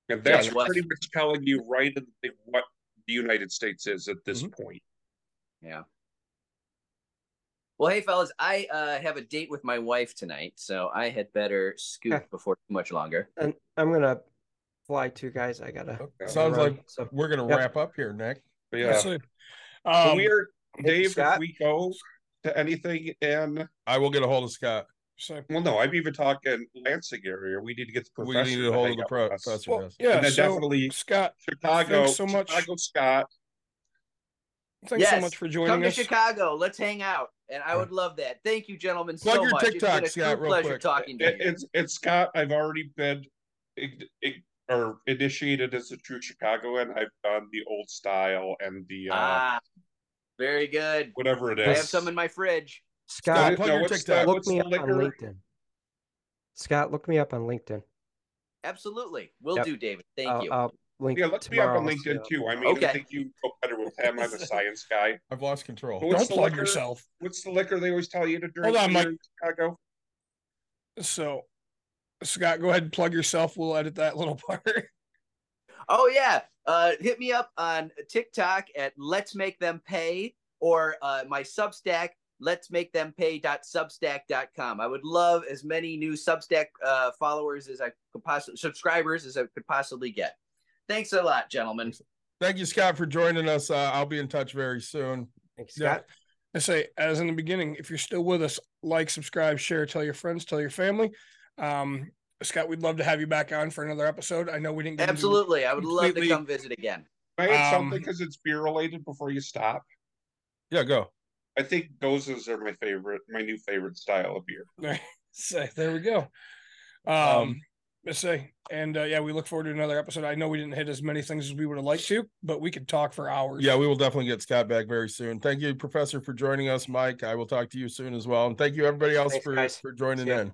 And that's well- pretty much telling you right in the, what the United States is at this Mm-hmm. point. Yeah. Well, hey, fellas, I uh, have a date with my wife tonight, so I had better scoot before too much longer. And I'm gonna fly too, guys. I gotta. Okay. Sounds run, like so we're gonna Yep. wrap up here, Nick. But Yeah. yeah. So, So um, we are Dave, if we go to anything and I will get a hold of Scott. so well no, I'm even talking Lansing area. We need to get the We need to a hold of the out with us. professor. well, yeah. And then So definitely Scott, Chicago, Thanks so much. Chicago Scott. thanks so much for joining us. Come joining to. Chicago. Let's hang out, and I would love that. Thank you, gentlemen, Plug so your much. TikTok, it's been a Scott, real pleasure quick. talking to It, you. it's it's Scott. I've already been ig- ig- or initiated as a true Chicagoan. I've done the old style and the uh ah, very good. whatever it is, I have some in my fridge. Scott, Scott, no, your what's TikTok. look what's me the up on? LinkedIn. Scott, look me up on LinkedIn. Absolutely, will Yep. do, David. Thank I'll, you. I'll link Yeah, look me up on LinkedIn so- too. I mean, Okay. I think you go better with him. I'm a science guy. I've lost control. What's Don't the plug liquor? yourself. What's the liquor they always tell you to drink? Hold on, Mike. Chicago. So, Scott, go ahead and plug yourself. We'll edit that little part. Oh yeah, uh, hit me up on TikTok at Let's Make Them Pay or uh, my Substack. Let's make them pay.substack.com. I would love as many new Substack uh, followers as I could possibly subscribers as I could possibly get. Thanks a lot, gentlemen. Thank you, Scott, for joining us. Uh, I'll be in touch very soon. Thanks, Yeah. Scott. I say, as in the beginning, if you're still with us, like, subscribe, share, tell your friends, tell your family. Um, Scott, we'd love to have you back on for another episode. I know we didn't get Absolutely, I would love to come visit again. Can I add Um, something because it's beer related before you stop. Yeah, go. I think goses are my favorite, my new favorite style of beer. say there we go. Um, Um, let's say, and uh, yeah, we look forward to another episode. I know we didn't hit as many things as we would have liked to, but we could talk for hours. Yeah, we will definitely get Scott back very soon. Thank you, Professor, for joining us. Mike, I will talk to you soon as well. And thank you, everybody else, Thanks, for, guys. for joining See ya. in.